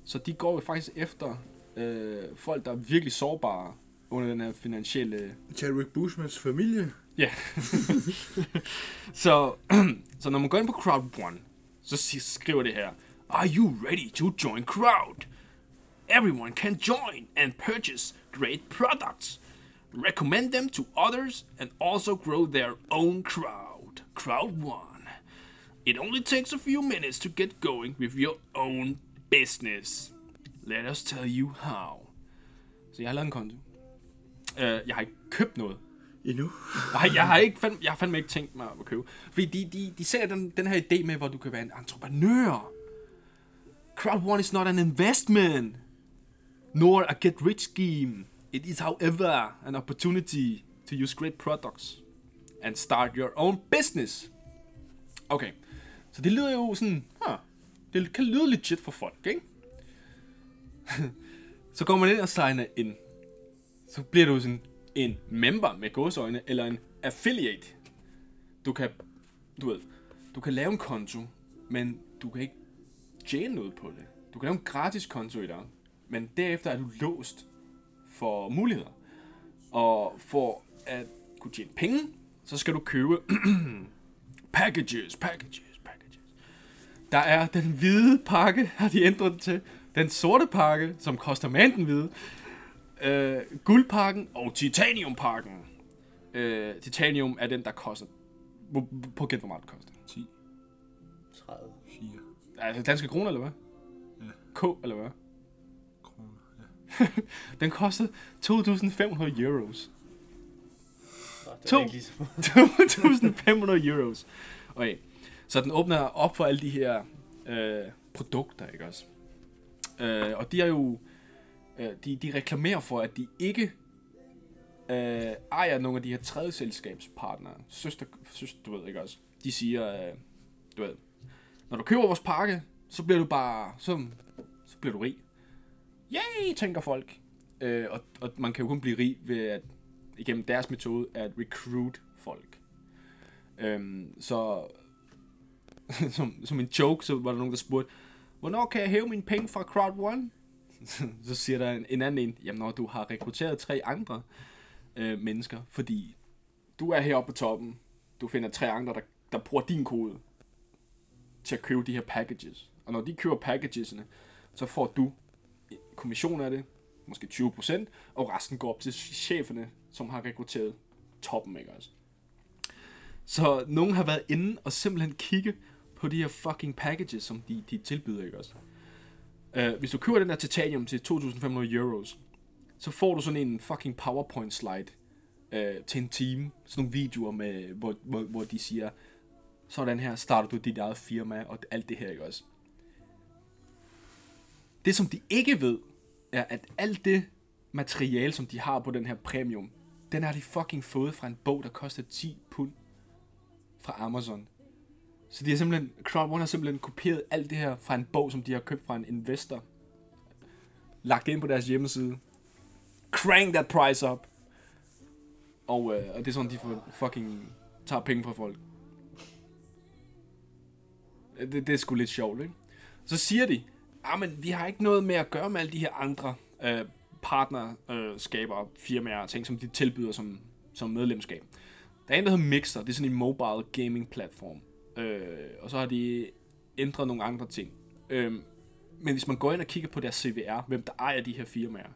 Så de går jo faktisk efter øh, folk, der er virkelig sårbare under den her finansielle Chadwick Bushmans familie. Ja. så, så når man går ind på Crowd One, så si- skriver det her, Are you ready to join Crowd? Everyone can join and purchase great products. Recommend them to others and also grow their own crowd. Crowd One. It only takes a few minutes to get going with your own business. Let us tell you how. Så jeg har lavet en konto. Uh, jeg har ikke købt noget. Endnu. Nej, jeg har, ikke fandme, jeg har fandme ikke tænkt mig at købe. Fordi de, de, de ser den, den her idé med, hvor du kan være en entreprenør. Crowd One is not an investment, nor a get rich scheme. It is, however, an opportunity to use great products and start your own business. Okay, Så det lyder jo sådan, huh, det kan lyde legit for folk, ikke? <laughs> så går man ind og signer ind. Så bliver du sådan en member med gåsøjne, eller en affiliate. Du kan, du ved, du kan lave en konto, men du kan ikke tjene noget på det. Du kan lave en gratis konto i dag, men derefter er du låst for muligheder. Og for at kunne tjene penge, så skal du købe <clears throat> packages, packages, packages. Der er den hvide pakke, har de ændret den til. Den sorte pakke, som koster mere den hvide. Øh, guldpakken og titaniumpakken. Øh, titanium er den, der koster... På gæt, hvor meget det koster. 10, 30. 4 Altså danske kroner, eller hvad? Ja. K, eller hvad? kroner. Ja. <laughs> Den kostede 2.500 euros. Oh, det To. er ikke lige så 2.500 <laughs> euros. Okay. Så den åbner op for alle de her øh, produkter, ikke også? Øh, og de er jo... Øh, de, de reklamerer for, at de ikke øh, ejer nogle af de her tredje selskabspartnere. Søster, søster, du ved ikke også? De siger, øh, du ved, når du køber vores pakke, så bliver du bare, så, så bliver du rig. Yay, tænker folk. Øh, og, og man kan jo kun blive rig ved at igennem deres metode at recruit folk. Øhm, så <laughs> som, som en joke, så var der nogen, der spurgte, hvornår kan jeg hæve mine penge fra Crowd One? <laughs> så siger der en, en anden en, jamen når du har rekrutteret tre andre øh, mennesker, fordi du er heroppe på toppen, du finder tre andre, der, der bruger din kode til at købe de her packages. Og når de køber packagesene, så får du kommission af det, måske 20%, og resten går op til cheferne, som har rekrutteret toppen, ikke også? Så nogen har været inde og simpelthen kigge på de her fucking packages, som de, de tilbyder, ikke også? Øh, hvis du køber den der titanium til 2.500 euros, så får du sådan en fucking PowerPoint slide øh, til en team. Sådan nogle videoer, med, hvor, hvor, hvor de siger, sådan her starter du dit eget firma, og alt det her, ikke også? Det, som de ikke ved, er, at alt det materiale, som de har på den her premium, den har de fucking fået fra en bog, der koster 10 pund fra Amazon. Så de har simpelthen, Crowd One har simpelthen kopieret alt det her fra en bog, som de har købt fra en investor. Lagt det ind på deres hjemmeside. Crank that price up. Og, øh, og det er sådan, de får fucking tager penge fra folk. Øh, det, det er sgu lidt sjovt, ikke? Så siger de, ah, men vi har ikke noget med at gøre med alle de her andre øh, partnerskaber, øh, firmaer og ting, som de tilbyder som, som medlemskab. Der er en, der hedder Mixer. Det er sådan en mobile gaming platform. Øh, og så har de ændret nogle andre ting. Øh, men hvis man går ind og kigger på deres CVR, hvem der ejer de her firmaer,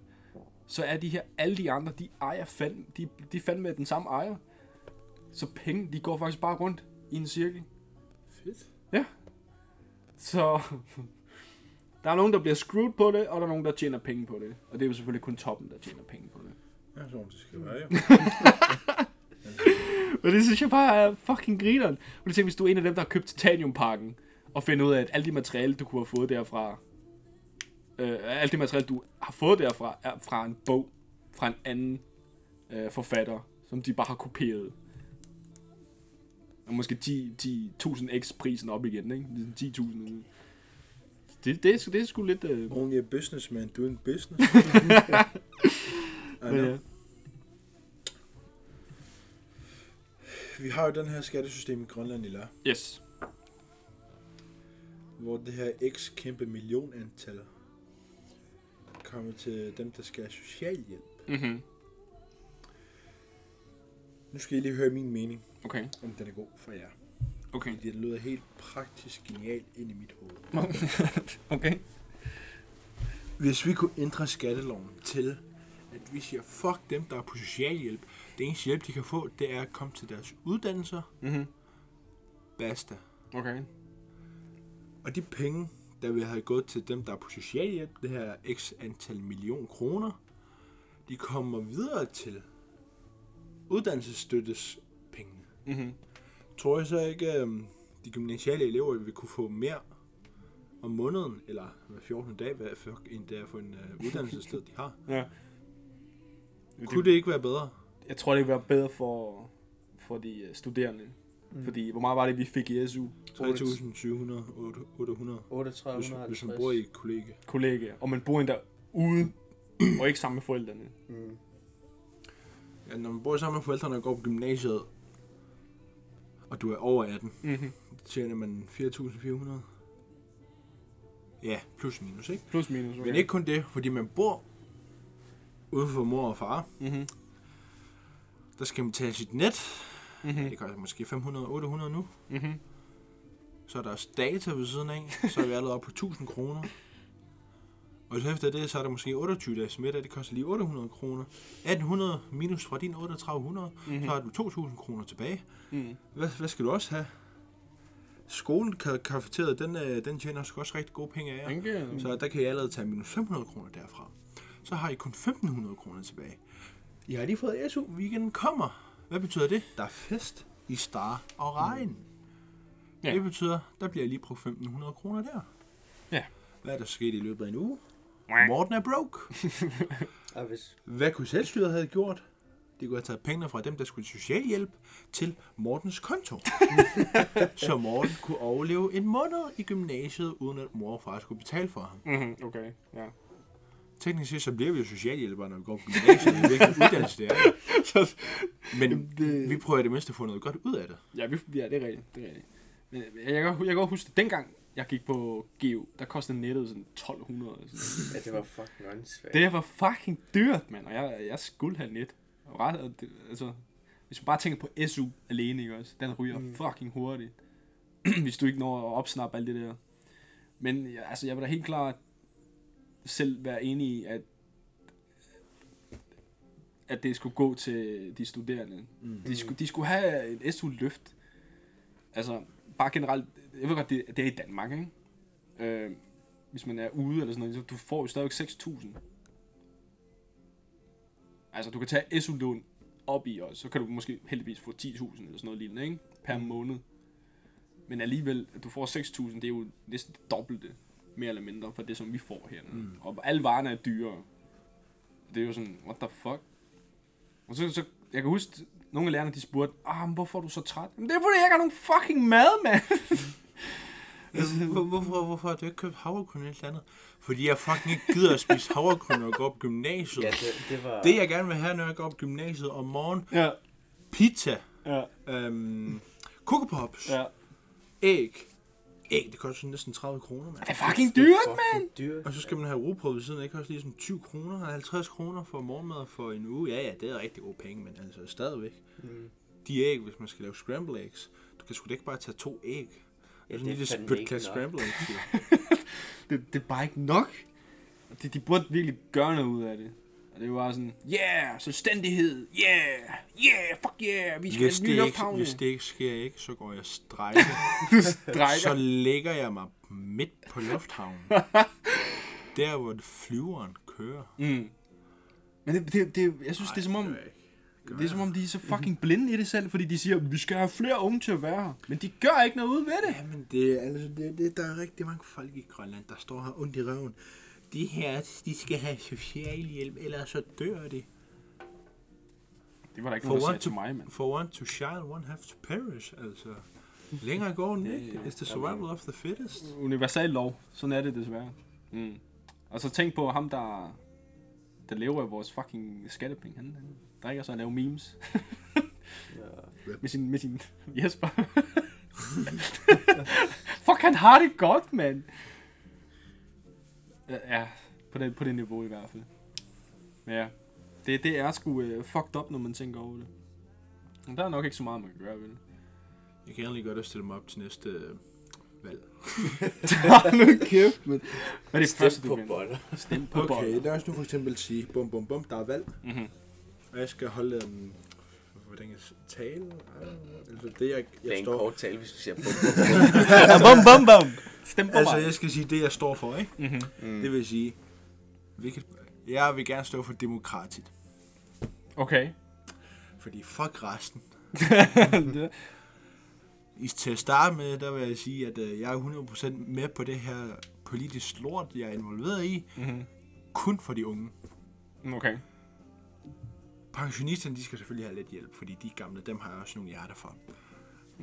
så er de her, alle de andre, de ejer fand, de, de fandt med den samme ejer. Så penge, de går faktisk bare rundt i en cirkel. Fedt. Så <laughs> der er nogen, der bliver screwed på det, og der er nogen, der tjener penge på det. Og det er jo selvfølgelig kun toppen, der tjener penge på det. Ja, sådan det skal være, jo. <laughs> Men det synes jeg bare er fucking grineren. Og det tænker, hvis du er en af dem, der har købt Titanium-pakken, og finder ud af, at alt det materiale, du kunne have fået derfra, øh, alt det materiale, du har fået derfra, er fra en bog, fra en anden øh, forfatter, som de bare har kopieret. Og måske 10 10 1000 x prisen op igen, ikke? Det er sådan 10.000. Det, det, er, sgu- det er sgu lidt... Øh, Only a businessman doing business. <laughs> I men, know. ja. Vi har jo den her skattesystem i Grønland i lær, Yes. hvor det her x kæmpe millionantal kommer til dem, der skal have socialhjælp. Mm-hmm. Nu skal I lige høre min mening, Okay. om den er god for jer. Okay. Fordi det lyder helt praktisk genialt ind i mit hoved. <laughs> okay. Hvis vi kunne ændre skatteloven til, at vi siger, fuck dem, der er på socialhjælp. Det eneste hjælp, de kan få, det er at komme til deres uddannelser. Mm-hmm. Basta. Okay. Og de penge, der vil have gået til dem, der er på socialhjælp, det her x antal million kroner, de kommer videre til uddannelsesstøttes pengene. Mm-hmm. Tror jeg så ikke, at de gymnasiale elever vil kunne få mere om måneden, eller hver 14. dag, hvad fuck end det er for en uh, uddannelsessted, de har? <laughs> Ja. Kunne det ikke være bedre? Jeg tror, det vil være bedre for, for de øh, studerende, Mm. Fordi, hvor meget var det, vi fik i SU? 3.700, 800. 3850. Hvis, hvis man bor i kollega. Kollega. Og man bor endda ude, <clears throat> og ikke sammen med forældrene. Mm. Ja, når man bor sammen med forældrene og går på gymnasiet, og du er over 18, Mm-hmm. tjener man 4.400. Ja, plus minus, ikke? Plus minus. Okay. Men ikke kun det, fordi man bor ude for mor og far. Mm-hmm. Der skal man tage sit net. Mm-hmm. Det koster måske 500-800 nu. Mm-hmm. Så er der også data ved siden af. Så er vi allerede oppe på 1000 kroner. Og så efter det, så er der måske 28 dages middag. Det koster lige 800 kroner. 1800 minus fra din 3800. Mm-hmm. Så har du 2000 kroner tilbage. Mm. Hvad, hvad skal du også have? Skolen, ka- kafeteriet, den, øh, den tjener også rigtig gode penge af jer. Så der kan I allerede tage minus 500 kroner derfra. Så har I kun 1500 kroner tilbage. I har lige fået SU. Weekenden kommer. Hvad betyder det? Der er fest i star og regn. Ja. Ja. Det betyder, der bliver lige brugt 1500 kroner der. Ja. Hvad er der sket i løbet af en uge? Morten er broke. <laughs> Hvad kunne selvstyret have gjort? De kunne have taget pengene fra dem, der skulle i socialhjælp, til Mortens konto. <laughs> så Morten kunne overleve en måned i gymnasiet, uden at mor og far skulle betale for ham. Mm-hmm. Okay, ja. Teknisk set, så bliver vi jo socialhjælpere, når vi går på gymnasiet. Det er hvilken uddannelse det er. <laughs> Så, Men det- vi prøver i det mindste at få noget godt ud af det. ja, vi, ja, det er rigtigt. Det er rigtigt. Men jeg kan, godt- jeg kan godt huske, at dengang jeg gik på GU, der kostede nettet sådan 1200 eller sådan ja, det var fucking åndssvagt. Det var fucking dyrt, mand, og jeg, jeg skulle have net. Og ret, og det, altså, hvis man bare tænker på SU alene, ikke også? Den ryger mm. fucking hurtigt. <clears throat> hvis du ikke når at opsnappe alt det der. Men ja, altså, jeg vil da helt klart selv være enig i, at at det skulle gå til de studerende. Mm. De, skulle, de skulle have et SU-løft. Altså, bare generelt, jeg ved godt, det, det er i Danmark, ikke? Øh, hvis man er ude eller sådan noget, så du får jo stadigvæk 6.000. Altså, du kan tage SU-lån op i også, så kan du måske heldigvis få 10.000 eller sådan noget lignende, ikke? Per måned. Men alligevel, at du får 6.000, det er jo næsten det dobbelte, mere eller mindre, for det, som vi får hernede. Mm. Og alle varerne er dyrere. Det er jo sådan, what the fuck? Og så, så jeg kan huske, nogle af lærerne, de spurgte, ah, men hvorfor er du så træt? Men det er fordi, jeg ikke har nogen fucking mad, mand. <laughs> Hvor, hvorfor, hvorfor har du ikke købt havregryn eller et eller andet? Fordi jeg fucking ikke gider at spise havregryn og gå op på gymnasiet. Ja, det, det var... Det jeg gerne vil have, når jeg går op på gymnasiet om morgenen, ja, pizza, ja, øhm, Coco Pops, ja. æg. Æg, det koster næsten 30 kroner, mand. Det er fucking dyrt, mand. Dyrt. Og så skal man have rugbrød ved siden af, ikke også lige sådan 20 kroner, 50 kroner for morgenmad for en uge. Ja, ja, det er rigtig gode penge, men altså stadigvæk. Mm. De æg, hvis man skal lave scramble eggs, du kan sgu da ikke bare tage to æg. Ja, det sådan er en lille fandme spyt ikke kasse nok. scramble eggs. <laughs> Det, det er bare ikke nok. De, de burde virkelig gøre noget ud af det. Og det var sådan, yeah, selvstændighed, yeah, yeah, fuck yeah, vi skal Hvis have det, nye ikke, lufthavne. hvis det ikke sker ikke, så går jeg strejke. <laughs> Strækker. så lægger jeg mig midt på lufthavnen. <laughs> Der, hvor flyveren kører. Mm. Men det, det, det, jeg synes, det er som om. Gør det er som om, de er så fucking blinde i det selv, fordi de siger, vi skal have flere unge til at være her. Men de gør ikke noget ud ved det. Jamen, det, er- altså, det, det, der er rigtig mange folk i Grønland, der står her ondt i røven. De her, de skal have socialhjælp, ellers så dør de. Det var der ikke For nogen, der one, sagde to, til mig, mand. for one to shine, one have to perish. Altså, længere går den ikke. It's the survival of the fittest. Universal lov. Sådan er det desværre. Mm. Og så tænk på ham, der, der lever af vores fucking skattepenge. Han, han drikker sig og laver memes. Ja. <laughs> med sin, med sin Jesper. <laughs> Fuck, han har det godt, mand. Ja, Ja, på det, på det niveau i hvert fald. Men ja, det, det er sgu uh, fucked up, når man tænker over det. Men der er nok ikke så meget, man kan gøre ved det. Jeg kan egentlig godt at stille mig op til næste øh, valg. Nu kæft, men... Hvad er det første, Stem du på kan? boller. Stem på Okay, boller. lad os nu for eksempel sige, bum bum bum, der er valg. Mhm. Og jeg skal holde en, hvordan kan jeg s- tale? Altså det, jeg, Det er jeg en står... kort tale, hvis du siger på. bum, bum, bum. <laughs> Stem på Altså, mig. jeg skal sige det, jeg står for, ikke? Mhm. Mm. Det vil sige, hvilket, jeg vil gerne stå for demokratiet. Okay. Fordi fuck resten. <laughs> I, til at starte med, der vil jeg sige, at øh, jeg er 100% med på det her politisk lort, jeg er involveret i. Mhm. Kun for de unge. Okay. Pensionisterne, de skal selvfølgelig have lidt hjælp, fordi de gamle, dem har jeg også nogle hjerter for.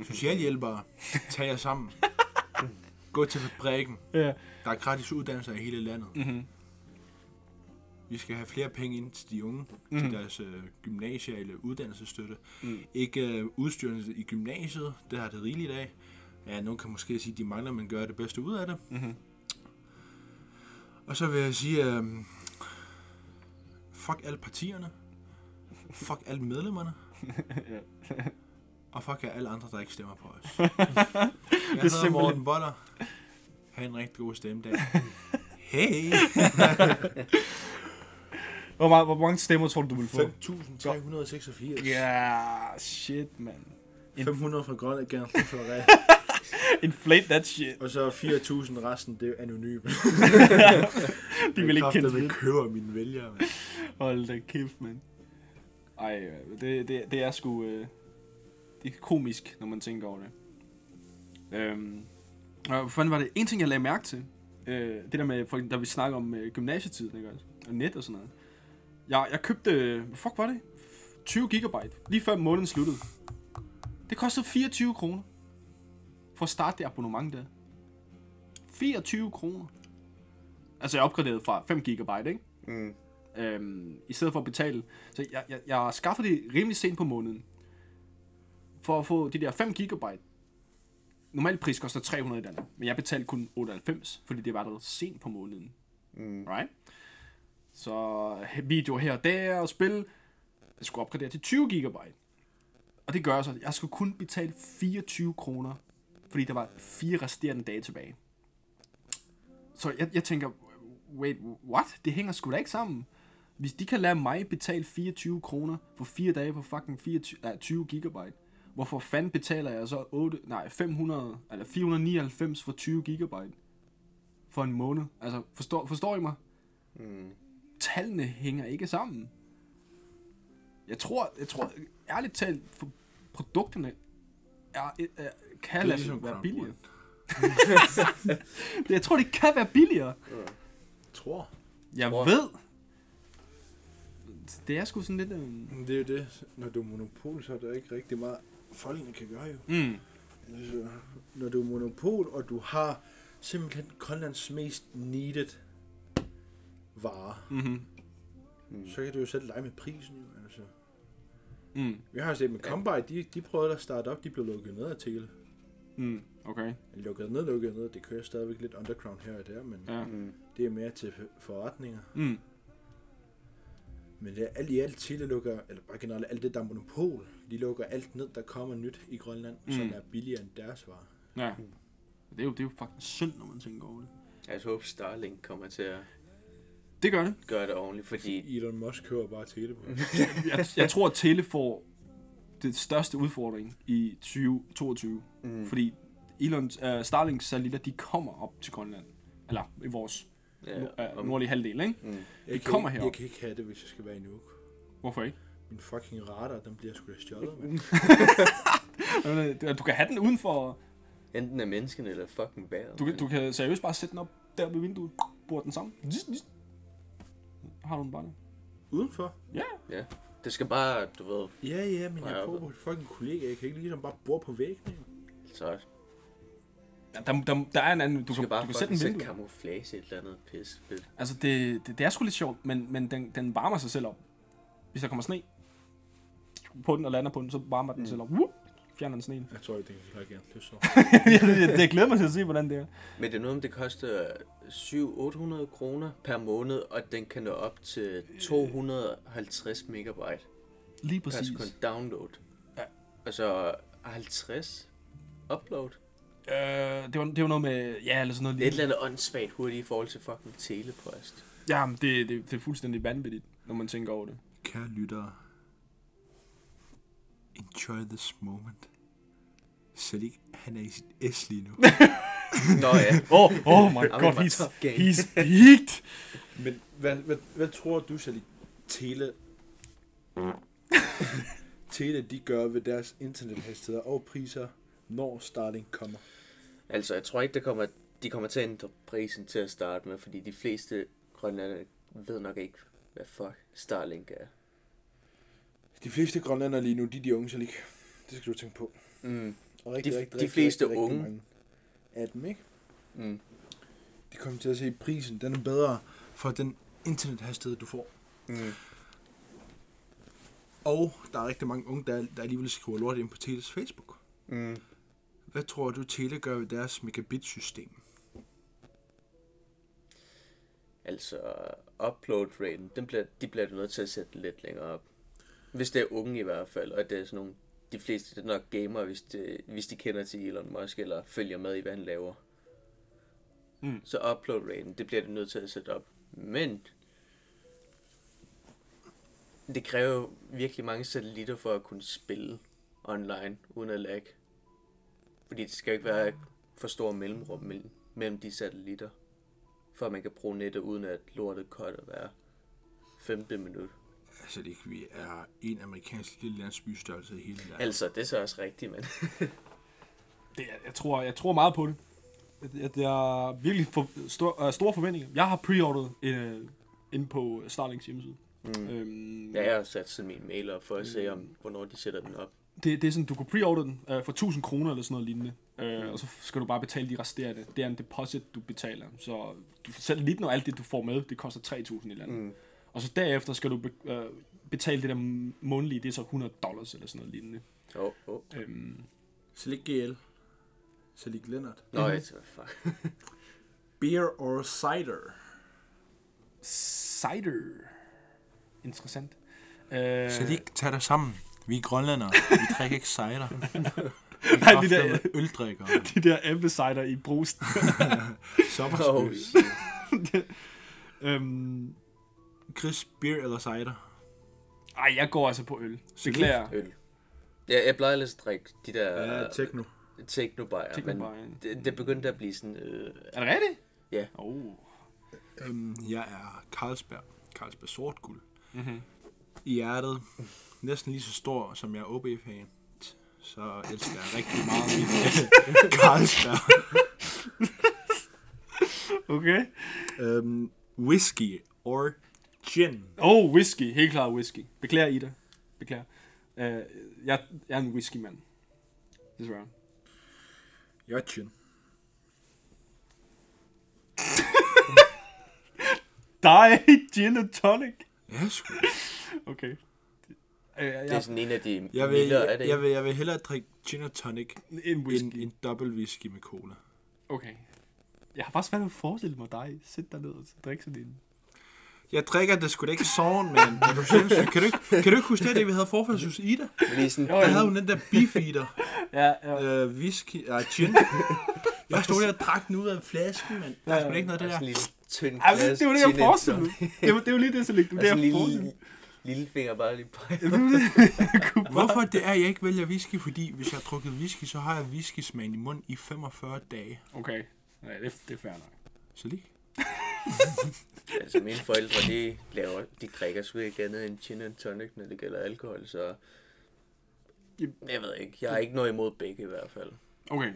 Socialhjælpere, <laughs> tag jer sammen. <laughs> Gå til fabrikken. Ja. Der er gratis uddannelser i hele landet. Mhm. Vi skal have flere penge ind til de unge, Mhm. mm. til deres øh, gymnasiale uddannelsesstøtte. Mm. Ikke øh, udstyrelse i gymnasiet, det har det rigeligt af. Ja, nogen kan måske sige, at de mangler, men gør det bedste ud af det. Mhm. Og så vil jeg sige, øh, fuck alle partierne. Fuck alle medlemmerne. <laughs> <laughs> Og fuck jer alle andre, der ikke stemmer på os. <laughs> Jeg hedder simpelthen- Morten Boller. Ha' en rigtig god stemmedag. Hey! <laughs> Hvor, meget, hvor mange stemmer tror du, du vil få? 5.386. Ja, shit, man. 500 fra Grønland Generationsforræd. <laughs> Inflate that shit. Og så 4.000 resten, det er anonyme. De vil ikke kende det. det. køber mine vælgere. mand. Hold da kæft, mand. Ej, det, det, det er sgu... Øh, det er komisk, når man tænker over det. Øhm, og hvad fanden var det? En ting, jeg lagde mærke til. Øh, det der med, for, da vi snakker om øh, gymnasietiden, ikke også? Og net og sådan noget. Jeg, jeg købte... Hvad fuck var det? 20 gigabyte. Lige før måneden sluttede. Det kostede 24 kroner. For at starte det abonnement der. 24 kroner. Altså, jeg opgraderede fra 5 gigabyte, ikke? Mm. øhm, i stedet for at betale. Så jeg, jeg, jeg skaffer det rimelig sent på måneden. For at få de der 5 gigabyte. Normalt pris koster 300 i Danmark, men jeg betalte kun 98, fordi det var der sent på måneden. Mm. Right? Så video her og der og spil. Jeg skulle opgradere til 20 gigabyte. Og det gør så, at jeg skulle kun betale 24 kroner, fordi der var fire resterende dage tilbage. Så jeg, jeg tænker, wait, what? Det hænger sgu da ikke sammen. Hvis de kan lade mig betale 24 kroner for fire dage på fucking 24, uh, 20 gigabyte, hvorfor fanden betaler jeg så 8, nej, 500, eller 499 for 20 gigabyte for en måned? Altså, forstår, forstår I mig? Mm. Tallene hænger ikke sammen. Jeg tror, jeg tror ærligt talt, for produkterne er, er, er, kan lade ligesom være billigere. <laughs> Jeg tror, det kan være billigere. Tror. Jeg Tror. ved. Det er sgu sådan lidt... Men Det er jo det. Når du er monopol, så er der ikke rigtig meget, folkene kan gøre jo. Mm. Altså, når du er monopol, og du har simpelthen Grønlands mest needed vare, Mm-hmm. mm. så kan du jo selv lege med prisen jo, altså. Mm. Vi har jo set med Combine, de, de prøvede at starte op, de blev lukket ned af Tele. Mm. Okay. Lukket ned, lukket ned, det kører stadigvæk lidt underground her og der, men ja. Ja. Mm. det er mere til for- forretninger. Mm. Men det er alt i alt, Tele lukker, eller bare generelt alt det, der er monopol, de lukker alt ned, der kommer nyt i Grønland, mm. som er billigere end deres varer. Ja. Det er, jo, det er jo faktisk synd, når man tænker over det. Jeg håber, Starlink kommer til at Det gør det. gøre det ordentligt, fordi Elon Musk kører bare Tele på. <laughs> Jeg, jeg tror, at Tele får det største udfordring i 2022. Mm. Fordi Elon, uh, Starlinks satellitter, de kommer op til Grønland. Eller i vores ja, ja, om- nordlige halvdel, ikke? mm. Jeg De kan kommer herop. Jeg kan ikke have det, hvis jeg skal være i Nuuk. Hvorfor ikke? Min fucking radar, den bliver sgu da stjålet, mand. <laughs> Du kan have den udenfor. enten af menneskene eller fucking vejret. Du, kan- du kan seriøst bare sætte den op der ved vinduet. Bor den sammen. Har du den bare der? Udenfor? Ja. Ja. Det skal bare, du ved, Ja, ja, men jeg bor på et fucking kollega. Jeg kan ikke ligesom bare bor på væggene. jo. så ja der, der, der er en anden. Du, du kan, bare du kan sætte sætte vinduet. camouflage et eller andet pis. fedt. Altså, det, det, det er sgu lidt sjovt, men, men den, den varmer sig selv op. Hvis der kommer sne på den og lander på den, så varmer den mm. selv op. Whoop, fjerner den sneen. Jeg tror ikke, det kan jeg gerne det så. <laughs> det, det glæder mig til at se, hvordan det er. Men det er noget, om det koster 700-800 kroner per måned, og den kan nå op til 250 megabyte Lige per præcis. sekund download. Ja. Og så 50 upload. Øh, det, var, det var noget med, ja, eller sådan noget. Det er et eller andet åndssvagt hurtigt i forhold til fucking telepost. Ja, men det, det, det er fuldstændig vanvittigt, når man tænker over det. Kære lyttere. Enjoy this moment. Selig, han er i sit S lige nu. <laughs> Nå ja. Oh, oh my god, he's, he's peaked. Men hvad, hvad, hvad tror du, Selig, Tele... <laughs> Tele, de gør ved deres internethastigheder og priser, når Starlink kommer? Altså, jeg tror ikke, det kommer, de kommer til at ændre prisen til at starte med, fordi de fleste grønlandere ved nok ikke, hvad fuck Starlink er. De fleste grønlandere lige nu, de er de unge, Selig. Det skal du tænke på. Mm. Og rigtig, De- rigtig, de rigtig, fleste rigtig, rigtig unge. mange af dem, ikke? Mm. De kommer til at se, at prisen den er bedre for den internethastighed, du får. Mm. Og der er rigtig mange unge, der, der alligevel skriver lort ind på Teles Facebook. Mm. Hvad tror du, Tele gør ved deres megabit-system? Altså, upload-raten, den bliver, de bliver nødt til at sætte lidt længere op. Hvis det er unge i hvert fald, og det er sådan nogle, de fleste det er nok gamer, hvis de, hvis de kender til Elon Musk, eller følger med i, hvad han laver. Mm. Så upload-raten, det bliver de nødt til at sætte op. Men, det kræver virkelig mange satellitter for at kunne spille online, uden at lag. Fordi det skal jo ikke være for stor mellemrum mellem, mellem de satellitter for at man kan bruge nettet uden at lortet cutter hver 15 minut. Altså, det, vi er en amerikansk lille landsbystørrelse i hele landet. Altså, det er så også rigtigt, men <laughs> Det, er- jeg, tror, jeg tror meget på det. Jeg, jeg er virkelig for, stor, uh, store forventninger. Jeg har preordret uh, inde på Starlinks hjemmeside. mm. Øhm, ja, jeg har sat sådan min mail op for at se, om, hvornår de sætter den op. det, det er sådan, du kan preordre den uh, for 1000 kroner eller sådan noget lignende. Uh, og så skal du bare betale de resterende. Det er en deposit, du betaler. Så du selv lidt og alt det, du får med, det koster 3000 eller andet. Mm. Og så derefter skal du be, uh, betale det der månedlige, det er så 100 dollars eller sådan noget lignende. Oh, oh. Øhm, Salik GL. Salik Leonard. Nå, fuck. <laughs> Beer or cider? cider. Interessant. Uh, Salik, tag dig sammen. Vi er grønlandere. Vi drikker ikke cider. <laughs> Nej, <laughs> de der, øldrikker. de der apple cider i brusen. Sommerspøs. øhm, Chris, beer eller cider? ej, jeg går altså på øl. Beklager. Øl. Ja, jeg plejer ellers at drikke de der Ja, techno. technobajer, men Technobajer. det, det begyndte at blive sådan... Øh, Er det rigtigt? Ja. Oh. Øhm, jeg er Carlsberg. Carlsberg sort guld. Mm-hmm. I hjertet. Næsten lige så stor, som jeg er OB-fan. Så elsker jeg rigtig meget min <laughs> Carlsberg. Okay. Øhm, whisky or gin? Oh, whisky. Helt klart whisky. Beklager, Ida. Beklager. Uh, jeg, jeg er en whisky-mand. Desværre. Jeg er gin. <laughs> Dig, gin and tonic. Ja, sgu. Okay. Jeg, det er sådan en af de Jeg vil, mildere, er jeg, det jeg, ikke? vil, jeg vil hellere drikke gin og tonic en whisky. end en dobbelt whisky med cola. Okay. Jeg har bare svært ved at forestille mig dig. Sæt dig ned og drikke sådan en. Jeg drikker det sgu da ikke sådan, man. Er du sindssyg? Kan du ikke, kan du ikke huske det, da vi havde forfældes hos Ida? Jo, Der havde hun den der beef eater. Ja, ja. Øh, whisky, nej, gin. Jeg stod der og drak den ud af flasken, mand. Der er sgu da ikke noget af det der. tynd men glas det var det, jeg forestillede. Det var, det var lige det, så ligge. Det var det, sådan en jeg forestillede lille, mig. lille finger bare lige. Det det, bare- Hvorfor det er, at jeg ikke vælger whisky? Fordi hvis jeg har drukket whisky, så har jeg whisky-smagen i munden i 45 dage. Okay. Ja, det, det er fair nok. Så lige. <laughs> Altså mine forældre, de, laver, de drikker sgu ikke andet end gin and tonic, når det gælder alkohol, så... Jeg ved ikke, jeg har ikke noget imod begge i hvert fald. Okay.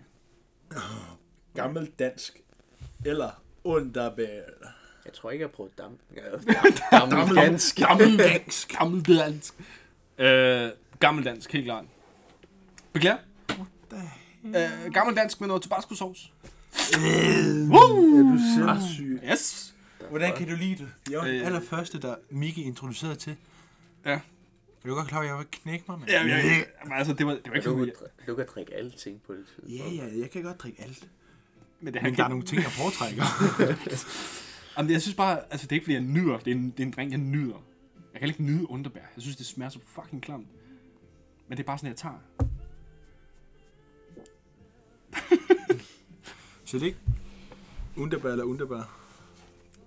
Gammel dansk. Eller underbær. Jeg tror ikke, jeg har prøvet dam. <laughs> Gammel dansk. Gammel dansk. Gammel dansk. Øh, gammel dansk, helt klart. Beklager. Øh, gammel dansk med noget tabasco-sauce. Woo! Er du sindssyg? Yes. Hvordan kan du lide det? Jeg var den Øh. allerførste, der Miki introducerede til. Ja. Er du godt klar, at jeg var knække mig, mand? Ja, ja, ja. Men altså, det var, det var ikke Du, sådan, kan dri- du kan drikke alting på det tidspunkt. Ja, ja, jeg kan godt drikke alt. men det, Men der er kan, nogle ting, jeg foretrækker. <laughs> Jamen, jeg synes bare, altså det er ikke fordi, jeg nyder. Det er en, det er en drink, jeg nyder. Jeg kan ikke nyde underbær. Jeg synes, det smager så fucking klamt. Men det er bare sådan, jeg tager. Så det ikke underbær eller underbær?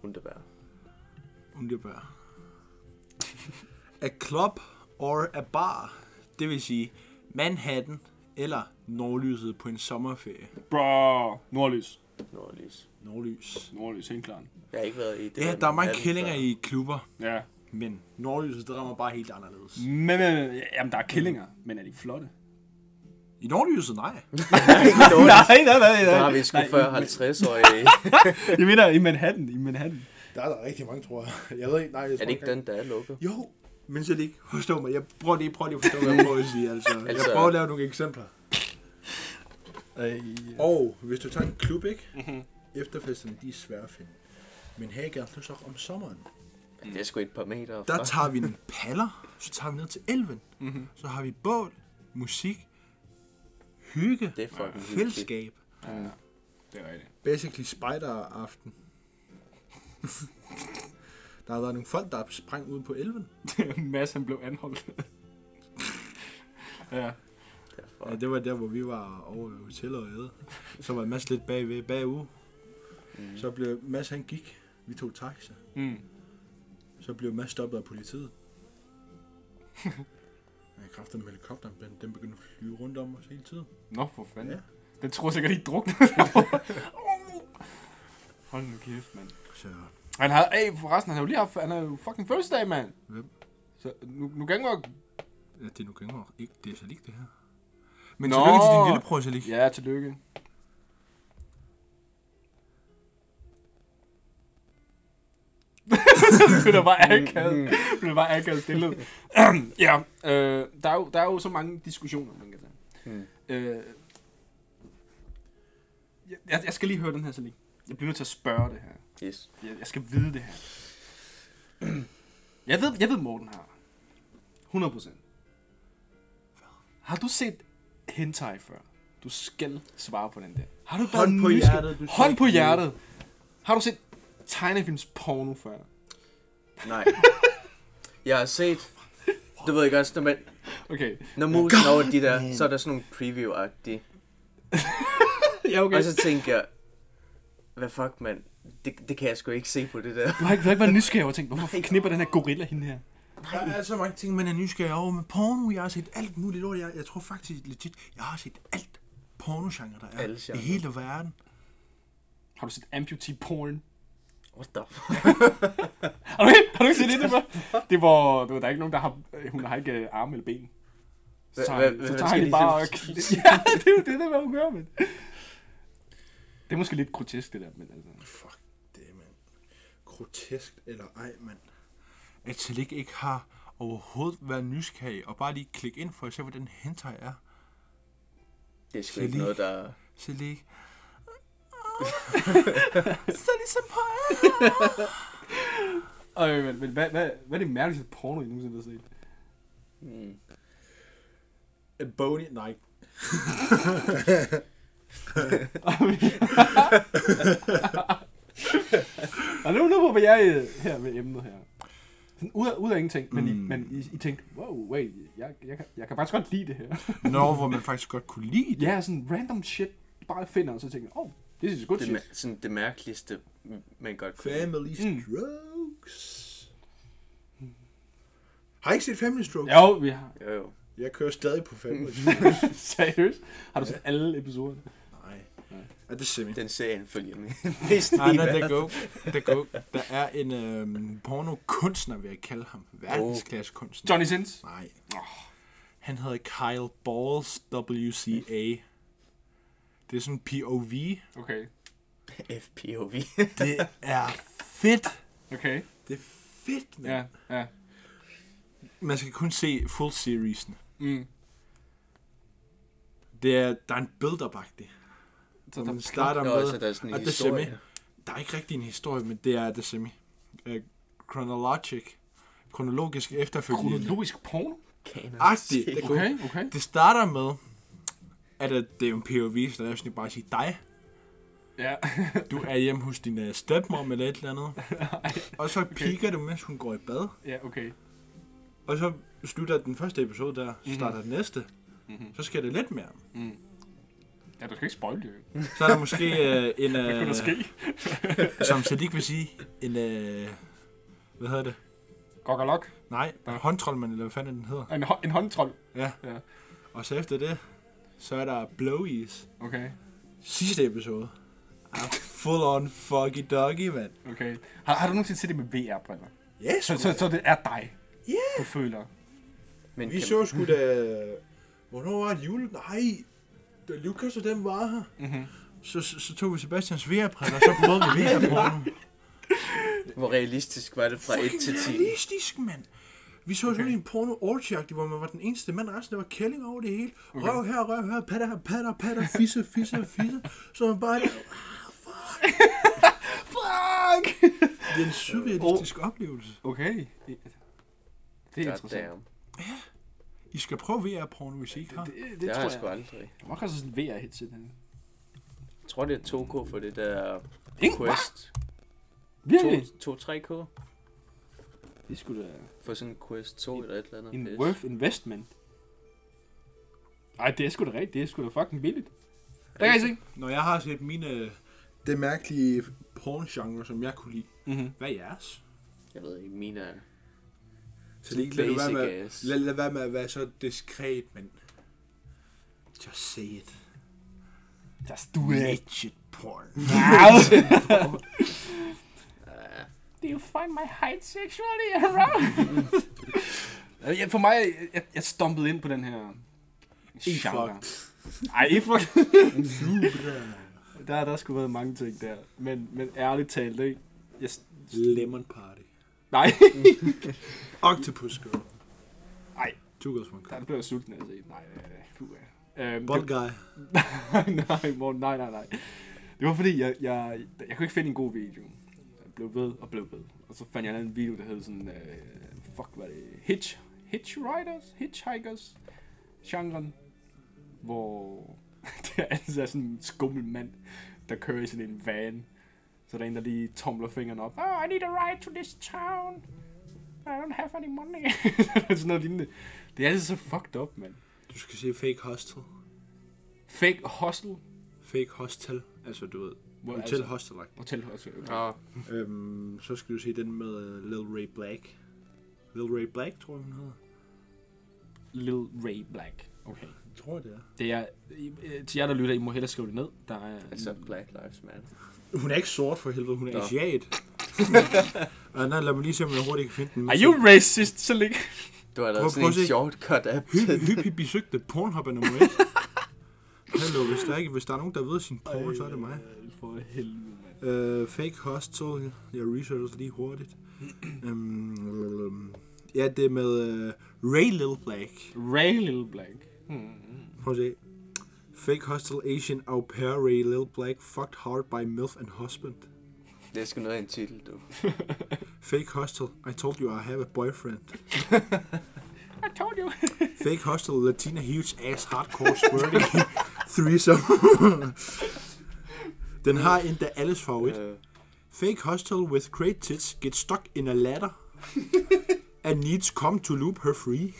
Underbær. Underbær. A club or a bar. Det vil sige Manhattan eller Nordlyset på en sommerferie. Bro, nordlys. Nordlys. Nordlys. Nordlys, helt klart. Jeg har ikke været i det. Ja, der er mange kællinger i. klubber, Ja. men Nordlyset, det rammer bare helt anderledes. Men, men, jamen, der er killinger, men er de flotte? I Nordlyset, <laughs> nej. nej, nej, nej, Der har vi sgu Nej, før men- 50-årige. Jeg mener i Manhattan, i Manhattan. Der er der rigtig mange, tror jeg. Jeg ved ikke, nej. Jeg er det ikke den, der er lukket? Jo, men så er det ikke. Forstå mig. Jeg prøver lige, prøver lige at forstå, hvad jeg prøver at sige. Altså, jeg Altså- prøver at lave nogle eksempler. Øh, Og hvis du tager en klub, ikke? Mhm. Efterfesterne, de er svære at finde. Men her gør nu så om sommeren. Det er sgu et par meter Der fra. tager vi en paller, så tager vi ned til elven. Mhm. Så har vi bål, musik, hygge, Det er fucking hyggeligt. fællesskab. Ja, det er rigtigt. Basically spider-aften. <laughs> der har været nogle folk, der er sprang ud på elven. <laughs> Mads, han blev anholdt. <laughs> ja. Ja, det var der, hvor vi var over i hotellet og æde. Så var Mads lidt bagved, bagude. Mm. Så blev Mads, han gik. Vi tog taxa. Mm. Så blev Mads stoppet af politiet. Jeg kræfter med helikopteren, den, den begyndte at flyve rundt om os hele tiden. Nå, for fanden. Ja. Den tror sikkert, I drukne. <laughs> Hold nu kæft, mand. Så Han har, ey, forresten, han har jo lige haft, han har jo fucking fødselsdag, mand. Hvem? Så nu, nu kan jeg ja, det er nu ikke ikke det er så lige det her. Men Nå. tillykke til din lillebror, Salik. Ja, tillykke. Det er bare akavet. Det er bare akavet stillhed. <clears throat> ja, øh, der, er jo, der er jo så mange diskussioner, man kan tage. Hmm. Øh, jeg, jeg skal lige høre den her, Salik. Jeg bliver nødt til at spørge det her. Yes. Jeg, jeg skal vide det her. <clears throat> Jeg ved, jeg ved Morten har. 100%. Har du set hentai før? Du skal svare på den der. Har du været Hånd på nysgerrig- hjertet, du Hånd på hjertet. Har du set tegnefilms porno før? Nej. Jeg har set... Du ved ikke også, når, man, Okay. når musen over de der, så er der sådan nogle preview-agtige. <laughs> Ja, okay. Og så tænker jeg, hvad fuck, mand. Det, det kan jeg sgu ikke se på det der. Du har ikke, du har ikke været nysgerrig og tænkt, hvorfor knipper den her gorilla hende her? Der er så mange ting, man er nysgerrig over med porno. Jeg har set alt muligt lort. Jeg, jeg tror faktisk legit, jeg har set alt pornogenre, der er Alle i genrer. hele verden. Har du set amputee porn? What the fuck? <laughs> Har du ikke, har du ikke set det før? Det var, det var der er ikke nogen, der har, hun har ikke øh, arme eller ben. Så tager, han bare og... <laughs> Ja, det er jo det, der, hvad hun gør, men. Det er måske lidt grotesk, det der, men altså... Fuck det, mand. Grotesk eller ej, mand. At Salik ikke har overhovedet været nysgerrig, og bare lige klikke ind for at se, hvad den hentai er. Det er sgu ikke noget, der... Salik. <laughs> så ligesom på Øh, men, men hvad, hvad, hvad er det mærkeligste porno, I nogensinde har set? Hmm. En bony... Nej. <laughs> Og nu, nu hvor jeg her med emnet her. Sådan ud af, ud af ingenting, men, I, Mm. men I, I tænkte, wow, wait, jeg, jeg, kan, jeg kan faktisk godt lide det her. Nå, hvor man faktisk godt kunne lide det. ja, sådan random shit, bare finder, og så tænker jeg, oh, this is good Det, shit. sådan det mærkeligste, man godt kunne... Family Mm. Strokes. Har I ikke set Family Strokes? Jo, vi har. Jo, jo. Jeg kører stadig på Family Strokes. <laughs> Seriøst? Har du set alle episoder? Nej. Er det semi? Den serien følger med. <laughs> Nej, nej, det go. Det go. Der er en øhm, porno-kunstner, vil jeg kalde ham. Verdensklasse kunstner. Johnny Sins? Nej. Han hedder Kyle Balls WCA. Det er sådan POV. Okay. FPOV. <laughs> Det er fedt. Okay. Det er fedt, man. Ja, ja. Man skal kun se full seriesen. Mm. Det er, der er en build-up-agtig. Så Hvor der man starter med, så der er sådan en og det er historie. semi. Der er ikke rigtig en historie, men det er det semi. Uh, chronologic. Kronologisk efterfølgende. kronologisk porno? Agtigt. Er. Okay, okay. det starter med, at øh, det er en POV, så der er sådan bare at sige dig. Ja. Du er hjemme hos din uh, stepmom eller et eller andet. <laughs> Og så piker du, mens hun går i bad. ja, okay. Og så slutter den første episode der, så starter den næste. Mhm. Så sker det lidt mere. Ja, du skal ikke spoil det. Så er der måske uh, <laughs> en, Hvad kunne der uh, ske? <laughs> som Sadiq vil sige, en, uh, hvad hedder det? Gok lok. Nej, Nå. håndtrollmand, eller hvad fanden den hedder. En, en håndtrold. Ja. Ja. Og så efter det, så er der Blowies. Okay. Sidste episode. Er full on fucky doggy, mand. Okay. Har, har du nogensinde set det med VR-briller? Yes, Så, så, så det er dig, Ja. du føler. Men Vi så sgu da... Hvornår var det jule? Nej, da Lukas og dem var her. Mhm. Så, så, så tog vi Sebastians VR-briller, og så prøvede vi VR-porno. hvor realistisk var det fra 1 til 10? Realistisk, mand. Vi så sådan en porno orgy hvor man var den eneste mand, resten der var kælling over det hele. Okay. Røv her, røv her, patter her, patter, patter, <laughs> fisse, fisse, fisse. Så man bare, ah, Fuck! det er en surrealistisk oplevelse. Okay. Det er God interessant. damn. I skal prøve VR-porno, hvis I ikke har. Det, det, Det har tror jeg jeg. sgu aldrig. Hvor koster sådan en VR-headset? henne? Jeg tror, det er 2K for det der Quest. Virkelig? 2-3K Det skulle da for sådan en Quest 2 eller et eller andet. en pis. worth investment. Ej, det er sgu da rigtigt. Det er sgu da fucking billigt. Der kan I se. Når jeg har set mine... Det mærkelige porn-genre, som jeg kunne lide. Mm-hmm. Hvad er jeres? Jeg ved ikke, mine er Så det lad, være med, lad, lad være med at være så diskret, men... Just say it. Just do it. Midget porn. Do <laughs> <laughs> you find my height sexually aroused? <laughs> ja, for mig, jeg, jeg stompede ind på den her genre. Ej, ikke fuck. der, der skulle været mange ting der. Men, men ærligt talt, ikke? Jeg, Lemon party. nej, <laughs> Octopus girl. Ej. Two girls, one cup. der blev jeg sulten af at se. Nej, nej, nej. Øhm, det, guy. <laughs> nej, Morten, nej, nej, nej. Det var fordi, jeg, jeg, jeg kunne ikke finde en god video. Blev ved og blev ved. Og så fandt jeg en video, der hed sådan, øh, fuck, hvad er det? Hitch, Hitchriders? Hitchhikers? Genren. Hvor <laughs> det er altid er sådan en skummel mand, der kører i sådan en van. Så er der en, der lige tomler fingrene op. Oh, I need a ride to this town. I don't have any money. <laughs> sådan noget lignende. Det er altid så fucked up, mand. Du skal se Fake Hostel. Fake hustle. Fake Hostel. Altså, du ved. Hvor- Hotel altså- Hostel. Hotel. Okay. Nå, Øhm, så skal du se den med uh, Lil Ray Black. Lil Ray Black, tror jeg, hun hedder. Lil Ray Black. Okay. Jeg tror, det er. Det er, øh, til jer, der lytter, I må hellere skrive det ned. Der er, altså Black Lives Matter. Hun er ikke sort for helvede, hun er Nå. asiat. <laughs> Og nej, lad mig lige se, om jeg hurtigt kan finde den. Are you racist, så lig? Du har lavet sådan en shortcut app Hyppig, hyppig besøgte Pornhub er nummer et. <laughs> Hallo, hvis der, ikke, hvis der er nogen, der ved sin porn, så er det mig. For helvede, mand. Uh, fake Hostel, jeg researcher lige hurtigt. um, <clears throat> ja, det er med uh, Ray Lil Black. Ray Lil Black. Hmm. Prøv at se. Fake Hostel Asian au pair Ray Lil Black fucked hard by MILF and husband. Det er sgu noget af en titel, du. <laughs> Fake Hostel, I told you I have a boyfriend. <laughs> I told you. Fake Hostel, Latina huge ass hardcore squirting <laughs> threesome. Den har endda alles favorit. Øh, Fake hostel with great tits get stuck in a ladder and needs come to loop her free.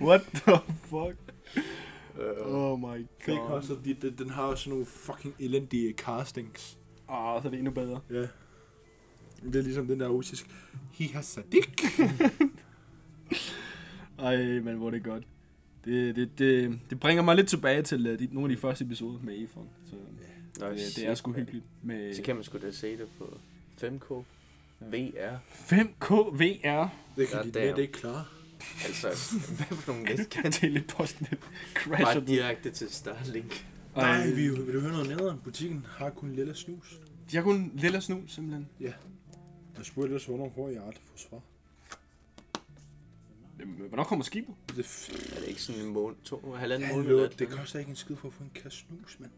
<laughs> What the fuck? Oh my Fake god. hostel, de, de, den har også sådan nogle fucking elendige castings. Åh, oh, så er det endnu bedre. Ja. Det er ligesom den der russisk. He has a dick. <laughs> Ej, men hvor er det godt. Det, det, det, det bringer mig lidt tilbage til uh, de, nogle af de første episoder med Efon. Så Nå, det, det shit, er sgu hyggeligt. Med Så kan man sgu da se det på 5K. VR. 5K VR. Det kan de damn. net ikke klare. Altså, <laughs> hvad for nogle net Teleposten crasher Bare direkte til Starlink. Nej, vi, vil du høre noget nederen? Butikken har kun lille snus. De har kun lille snus, simpelthen. Jeg spurgte ellers, hvornår får jeg aldrig få svar. Hvornår kommer skibet? Det, er f- Er det ikke sådan en måned, to, halvanden Ja, måned? det, det koster ikke en skid for at få en kasse snus, mand.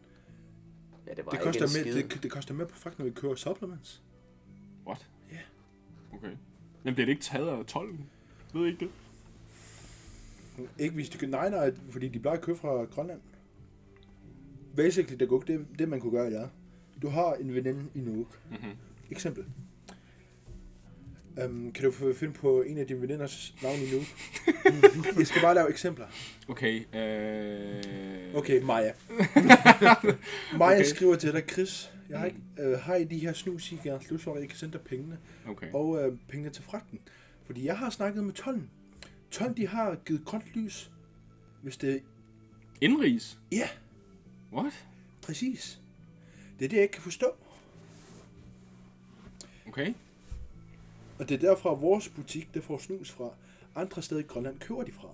Ja, det var Det ikke koster, en mere, skid. det, det koster mere på fragt, når vi kører supplements. What? Ja. Okay. Men bliver det ikke taget af 12? Ved I ikke det? Ikke hvis de. Nej, nej, fordi de plejer at købe fra Grønland. Basically, det, det, det man kunne gøre, det er, du har en veninde i Nuuk. Mhm. Eksempel. Um, kan du få- finde på en af dine veninders navn i Nuuk? <laughs> Jeg skal bare lave eksempler. Okay, øh... Okay, Maja. <laughs> Maja okay. skriver til dig, Chris, jeg har, ikke, øh, har I de her snus, I kan slutte, så jeg kan sende dig pengene, Okay. og øh, pengene til fragten. Fordi jeg har snakket med tolden. Tolden, de har givet grønt lys, hvis det... Indrigs? Ja, What? præcis. Det er det, jeg ikke kan forstå. Okay. Og det er derfra vores butik, det får snus fra. Andre steder i Grønland køber de fra.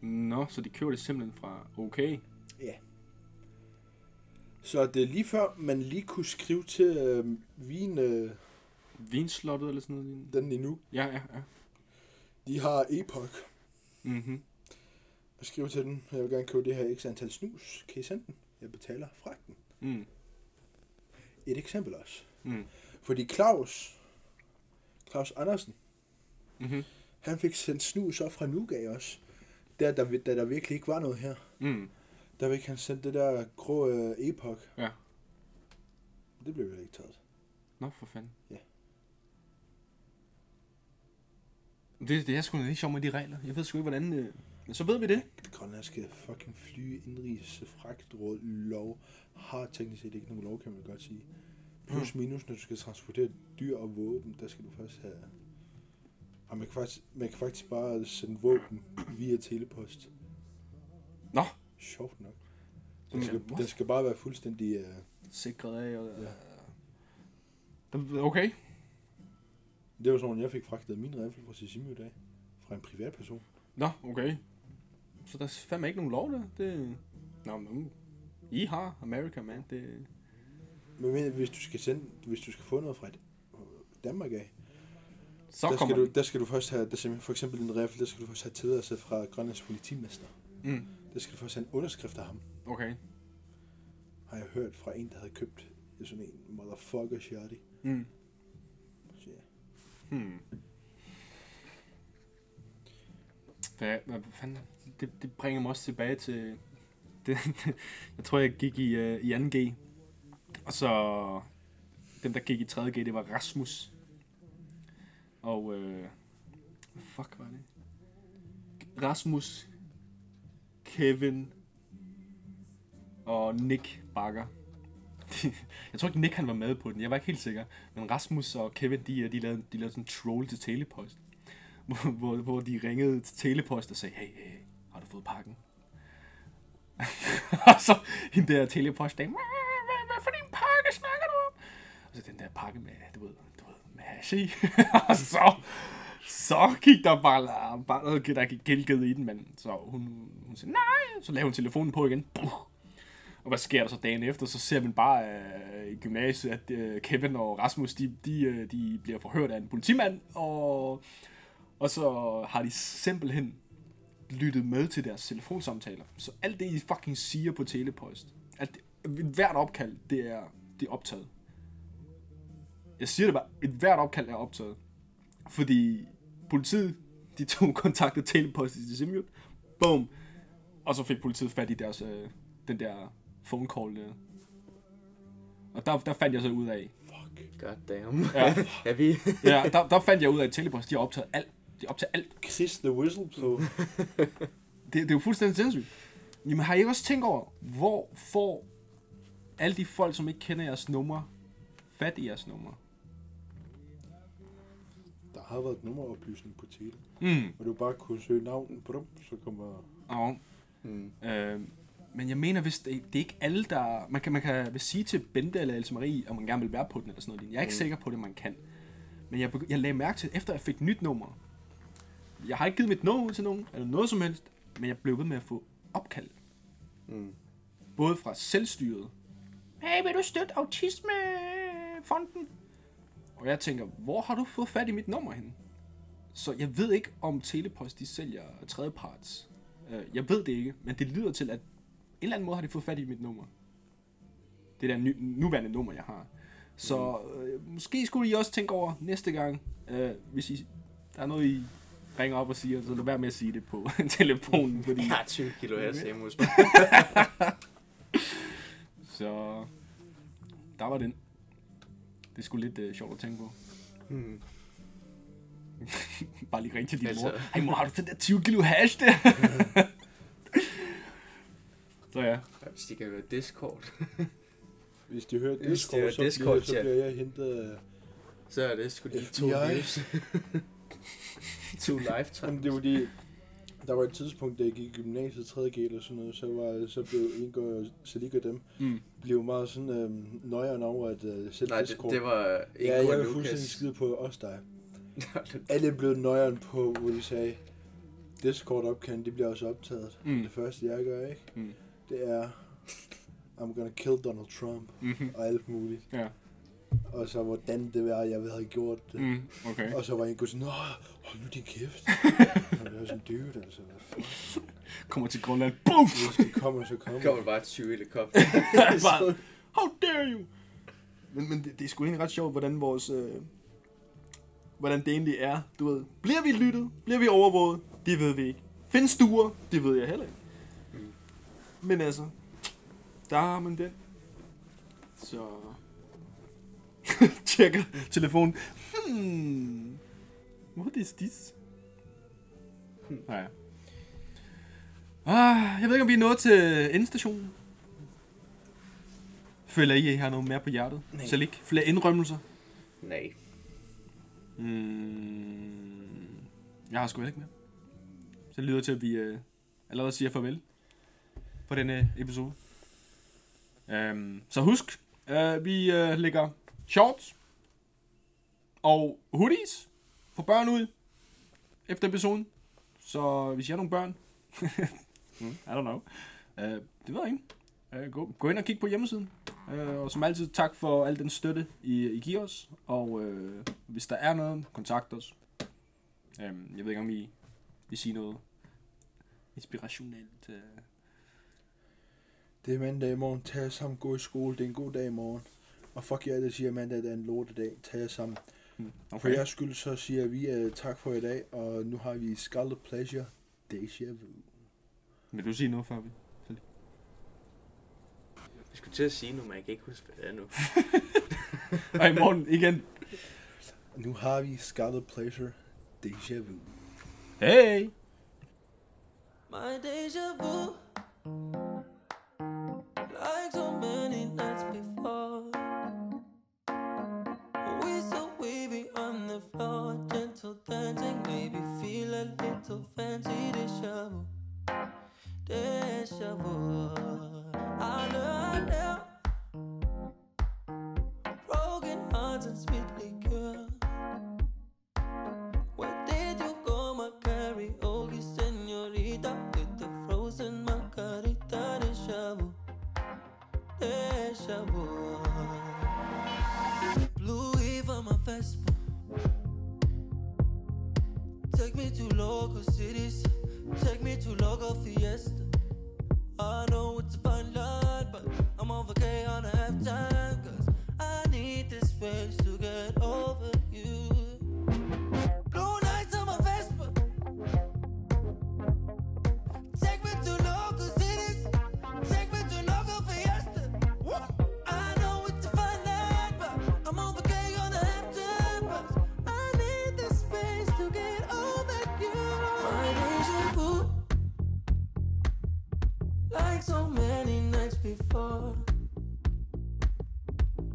Nå, så de køber det simpelthen fra okay. Ja. Så det er lige før, man lige kunne skrive til øh, vin... Øh, Vinslottet eller sådan noget. Den i nu. Ja, ja, ja. De har Epoch. Mhm. Jeg skriver til den, jeg vil gerne købe det her x antal snus. Kan I sende den? Jeg betaler fragten. Mm. Et eksempel også. Mm. Fordi Claus, Claus Andersen, Mhm. han fik sendt snus op fra Nuga også. Der, der, da der virkelig ikke var noget her. Mm. Der fik han sendt det der grå uh, Epoch. Ja. Det blev vel ikke taget. Nå, for fanden. Ja. Det, det er sgu ikke sjovt med de regler. Jeg ved sgu ikke, hvordan... Øh... Men så ved vi det. Det grønlandske fucking fly indrigs fragtråd lov har teknisk set ikke nogen lov, kan man godt sige. Plus minus, når du skal transportere dyr og våben, der skal du først have... Og man kan faktisk, man kan faktisk bare sende våben via telepost. Nå. Sjovt nok. Den skal, den skal bare være fuldstændig... Uh, Sikret af. Og, Ja. Okay. det var sådan, jeg fik fragtet min rifle fra Sisimi i dag. Fra en privatperson. Nå, okay. Så der er fandme ikke nogen lov der. Det... Nå, men I har America, man. Det... Men, hvis du skal sende, hvis du skal få noget fra et, Danmark af, Så der skal, du, der skal du først have, der for eksempel en rifle, der skal du først have tilladelse fra Grønlands politimester. Mm. Der skal du først have en underskrift af ham. Okay. har jeg hørt fra en, der havde købt sådan en motherfucker shotty. Mm. Så ja. Hmm. Hvad, hvad fanden? Det, det bringer mig også tilbage til... Det, <laughs> jeg tror, jeg gik i, uh, i 2G. Og så... Den, der gik i 3G, det var Rasmus. Og... øh, fuck var det? Rasmus, Kevin og Nick Bakker. <laughs> Jeg tror ikke, Nick han var med på den. Jeg var ikke helt sikker. Men Rasmus og Kevin, de, øh, de, lavede, de lavede sådan en troll til Telepost. <laughs> Hvor, hvor, hvor de ringede til Telepost og sagde, hey, hey, har du fået pakken? <laughs> og så hende der Telepost der, så den der pakke med, du ved, du ved med hash i. <laughs> og så, så gik der bare, bare der gik gælket i den, men så hun, hun sagde, nej, så lavede hun telefonen på igen. Puh. Og hvad sker der så dagen efter? Så ser man bare øh, i gymnasiet, at øh, Kevin og Rasmus, de, de, øh, de bliver forhørt af en politimand, og, og så har de simpelthen lyttet med til deres telefonsamtaler. Så alt det, I fucking siger på telepost, at det, hvert opkald, det er, det er optaget. Jeg siger det bare, et hvert opkald er optaget. Fordi politiet, de <laughs> tog kontaktet telepost i Simjut. Boom. Og så fik politiet fat i deres, øh, den der phone call der. Og der, der fandt jeg så ud af, Fuck. God damn. Ja. <laughs> er vi? ja, der, der fandt jeg ud af, at telepost, de har optaget alt. De har optaget alt. Chris the Whistleblower. <laughs> Det, det er jo fuldstændig sindssygt. Jamen har I ikke også tænkt over, hvor får alle de folk, som ikke kender jeres nummer, fat i jeres nummer? Har været nummeroplysning på tele. Mm. Og du bare kunne søge navnet på dem, så kommer... Ja. Mm. Øh, men jeg mener, hvis det, det er ikke alle, der... Man kan, man kan vil sige til Bente eller Else Marie, om man gerne vil være på den eller sådan noget. Jeg er ikke mm. sikker på det, man kan. Men jeg, jeg lagde mærke til, efter jeg fik nyt nummer. Jeg har ikke givet mit nummer ud til nogen, eller noget som helst. Men jeg blev ved med at få opkald. Mm. Både fra selvstyret. Hey, vil du støtte autismefonden? Og jeg tænker, hvor har du fået fat i mit nummer hen? Så jeg ved ikke, om Telepost de sælger tredjeparts. Øh, Jeg ved det ikke, men det lyder til, at en eller anden måde har de fået fat i mit nummer. Det der ny, nuværende nummer, jeg har. Så øh, måske skulle I også tænke over næste gang, øh, hvis I, der er noget, I ringer op og siger, så lad være med at sige det på <laughs> telefonen. <laughs> Fordi, Jeg har 20 kilo her, Samus. <laughs> Så der var den. Det er sgu lidt øh, sjovt at tænke på. Hmm. <laughs> Bare lige ringe til din Altså. mor. Hey mor, har du den der 20 kilo hash der? <laughs> så ja. Hvis de kan høre Discord, <laughs> Hvis de hører Hvis de Discord, hører så, bliver, Discord, så ja. bliver jeg hentet af... så er det sgu de FBI. to lives. to Jamen, lifetimes. det var de... Der var et tidspunkt, da jeg gik i gymnasiet 3.G eller sådan noget, så, var, så blev Ingo og Salik og dem Mm. blev meget sådan øhm, nøjeren over, at øh, selv Nej, det, det var ikke ja, jeg vil fuldstændig skide på os der. <laughs> Alle blev nøjeren på, hvor de sagde, Discord opkald, det bliver også optaget. Mm. Det første, jeg gør, ikke? Mm. Det er, I'm gonna kill Donald Trump Mm-hmm. og alt muligt. Ja. Og så hvordan det var, jeg havde gjort det. Mm, okay. Og så var en god sådan, Åh, hold nu din kæft. <laughs> og det var sådan, dude, altså. Kommer til Grønland. Boom! Hvis det kommer, så kommer. kommer bare et 20 helikopter. <laughs> Bare, <laughs> How dare you? Men, men det, det er sgu egentlig ret sjovt, hvordan vores... Øh, hvordan det egentlig er, du ved. Bliver vi lyttet? Bliver vi overvåget? Det ved vi ikke. Findes stuer? Det ved jeg heller ikke. Men altså, der har man den. Så... <laughs> Tjekker telefonen. Hmm. What is this? Nej. Ah, jeg ved ikke, om vi er nået til endestationen. Føler I, at I har noget mere på hjertet? Nej. Selv ikke? Flere indrømmelser? Nej. Mm, jeg har sgu heller ikke mere. Så det lyder til, at vi øh, allerede siger farvel for denne episode. Um, så husk, øh, vi øh, lægger shorts og hoodies for børn ud efter episoden. Så hvis I har nogle børn, <laughs> mm, I don't know, uh, det ved jeg ikke. Uh, gå, gå ind og kig på hjemmesiden. Uh, og som altid, tak for al den støtte, I, I giver os. Og uh, hvis der er noget, kontakt os. Um, jeg ved ikke, om I vil sige noget inspirationelt. Uh. Det er mandag i morgen. Tag sammen, gå i skole. Det er en god dag i morgen. Og fuck jer, der siger, at mandag er en lortedag. Tag jer sammen. Hmm, Okay. For jeres skyld, så siger vi uh, tak for i dag. Og nu har vi Scarlet Pleasure. Deja Vu. Vil du sige noget, Fabi? Jeg skulle til at sige nu, men jeg kan ikke huske, hvad det er nu. <laughs> I morgen igen. Nu har vi Scarlet Pleasure. Deja Vu. Hey! My deja vu, like so many nights dancing, maybe feel a little fancy deja vu. Deja vu. I learned now, local cities, take me to local fiesta. I know before.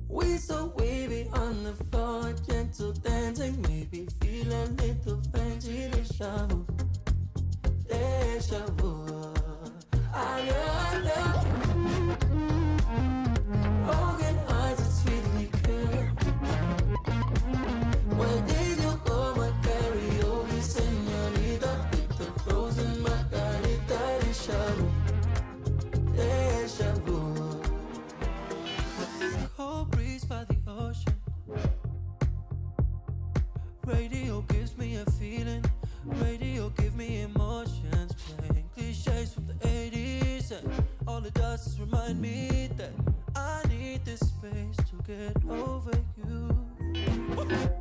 We so wavy on the floor, gentle dancing, maybe feel a little fancy deja vu, deja vu. I know, I. does remind me that I need this space to get over you.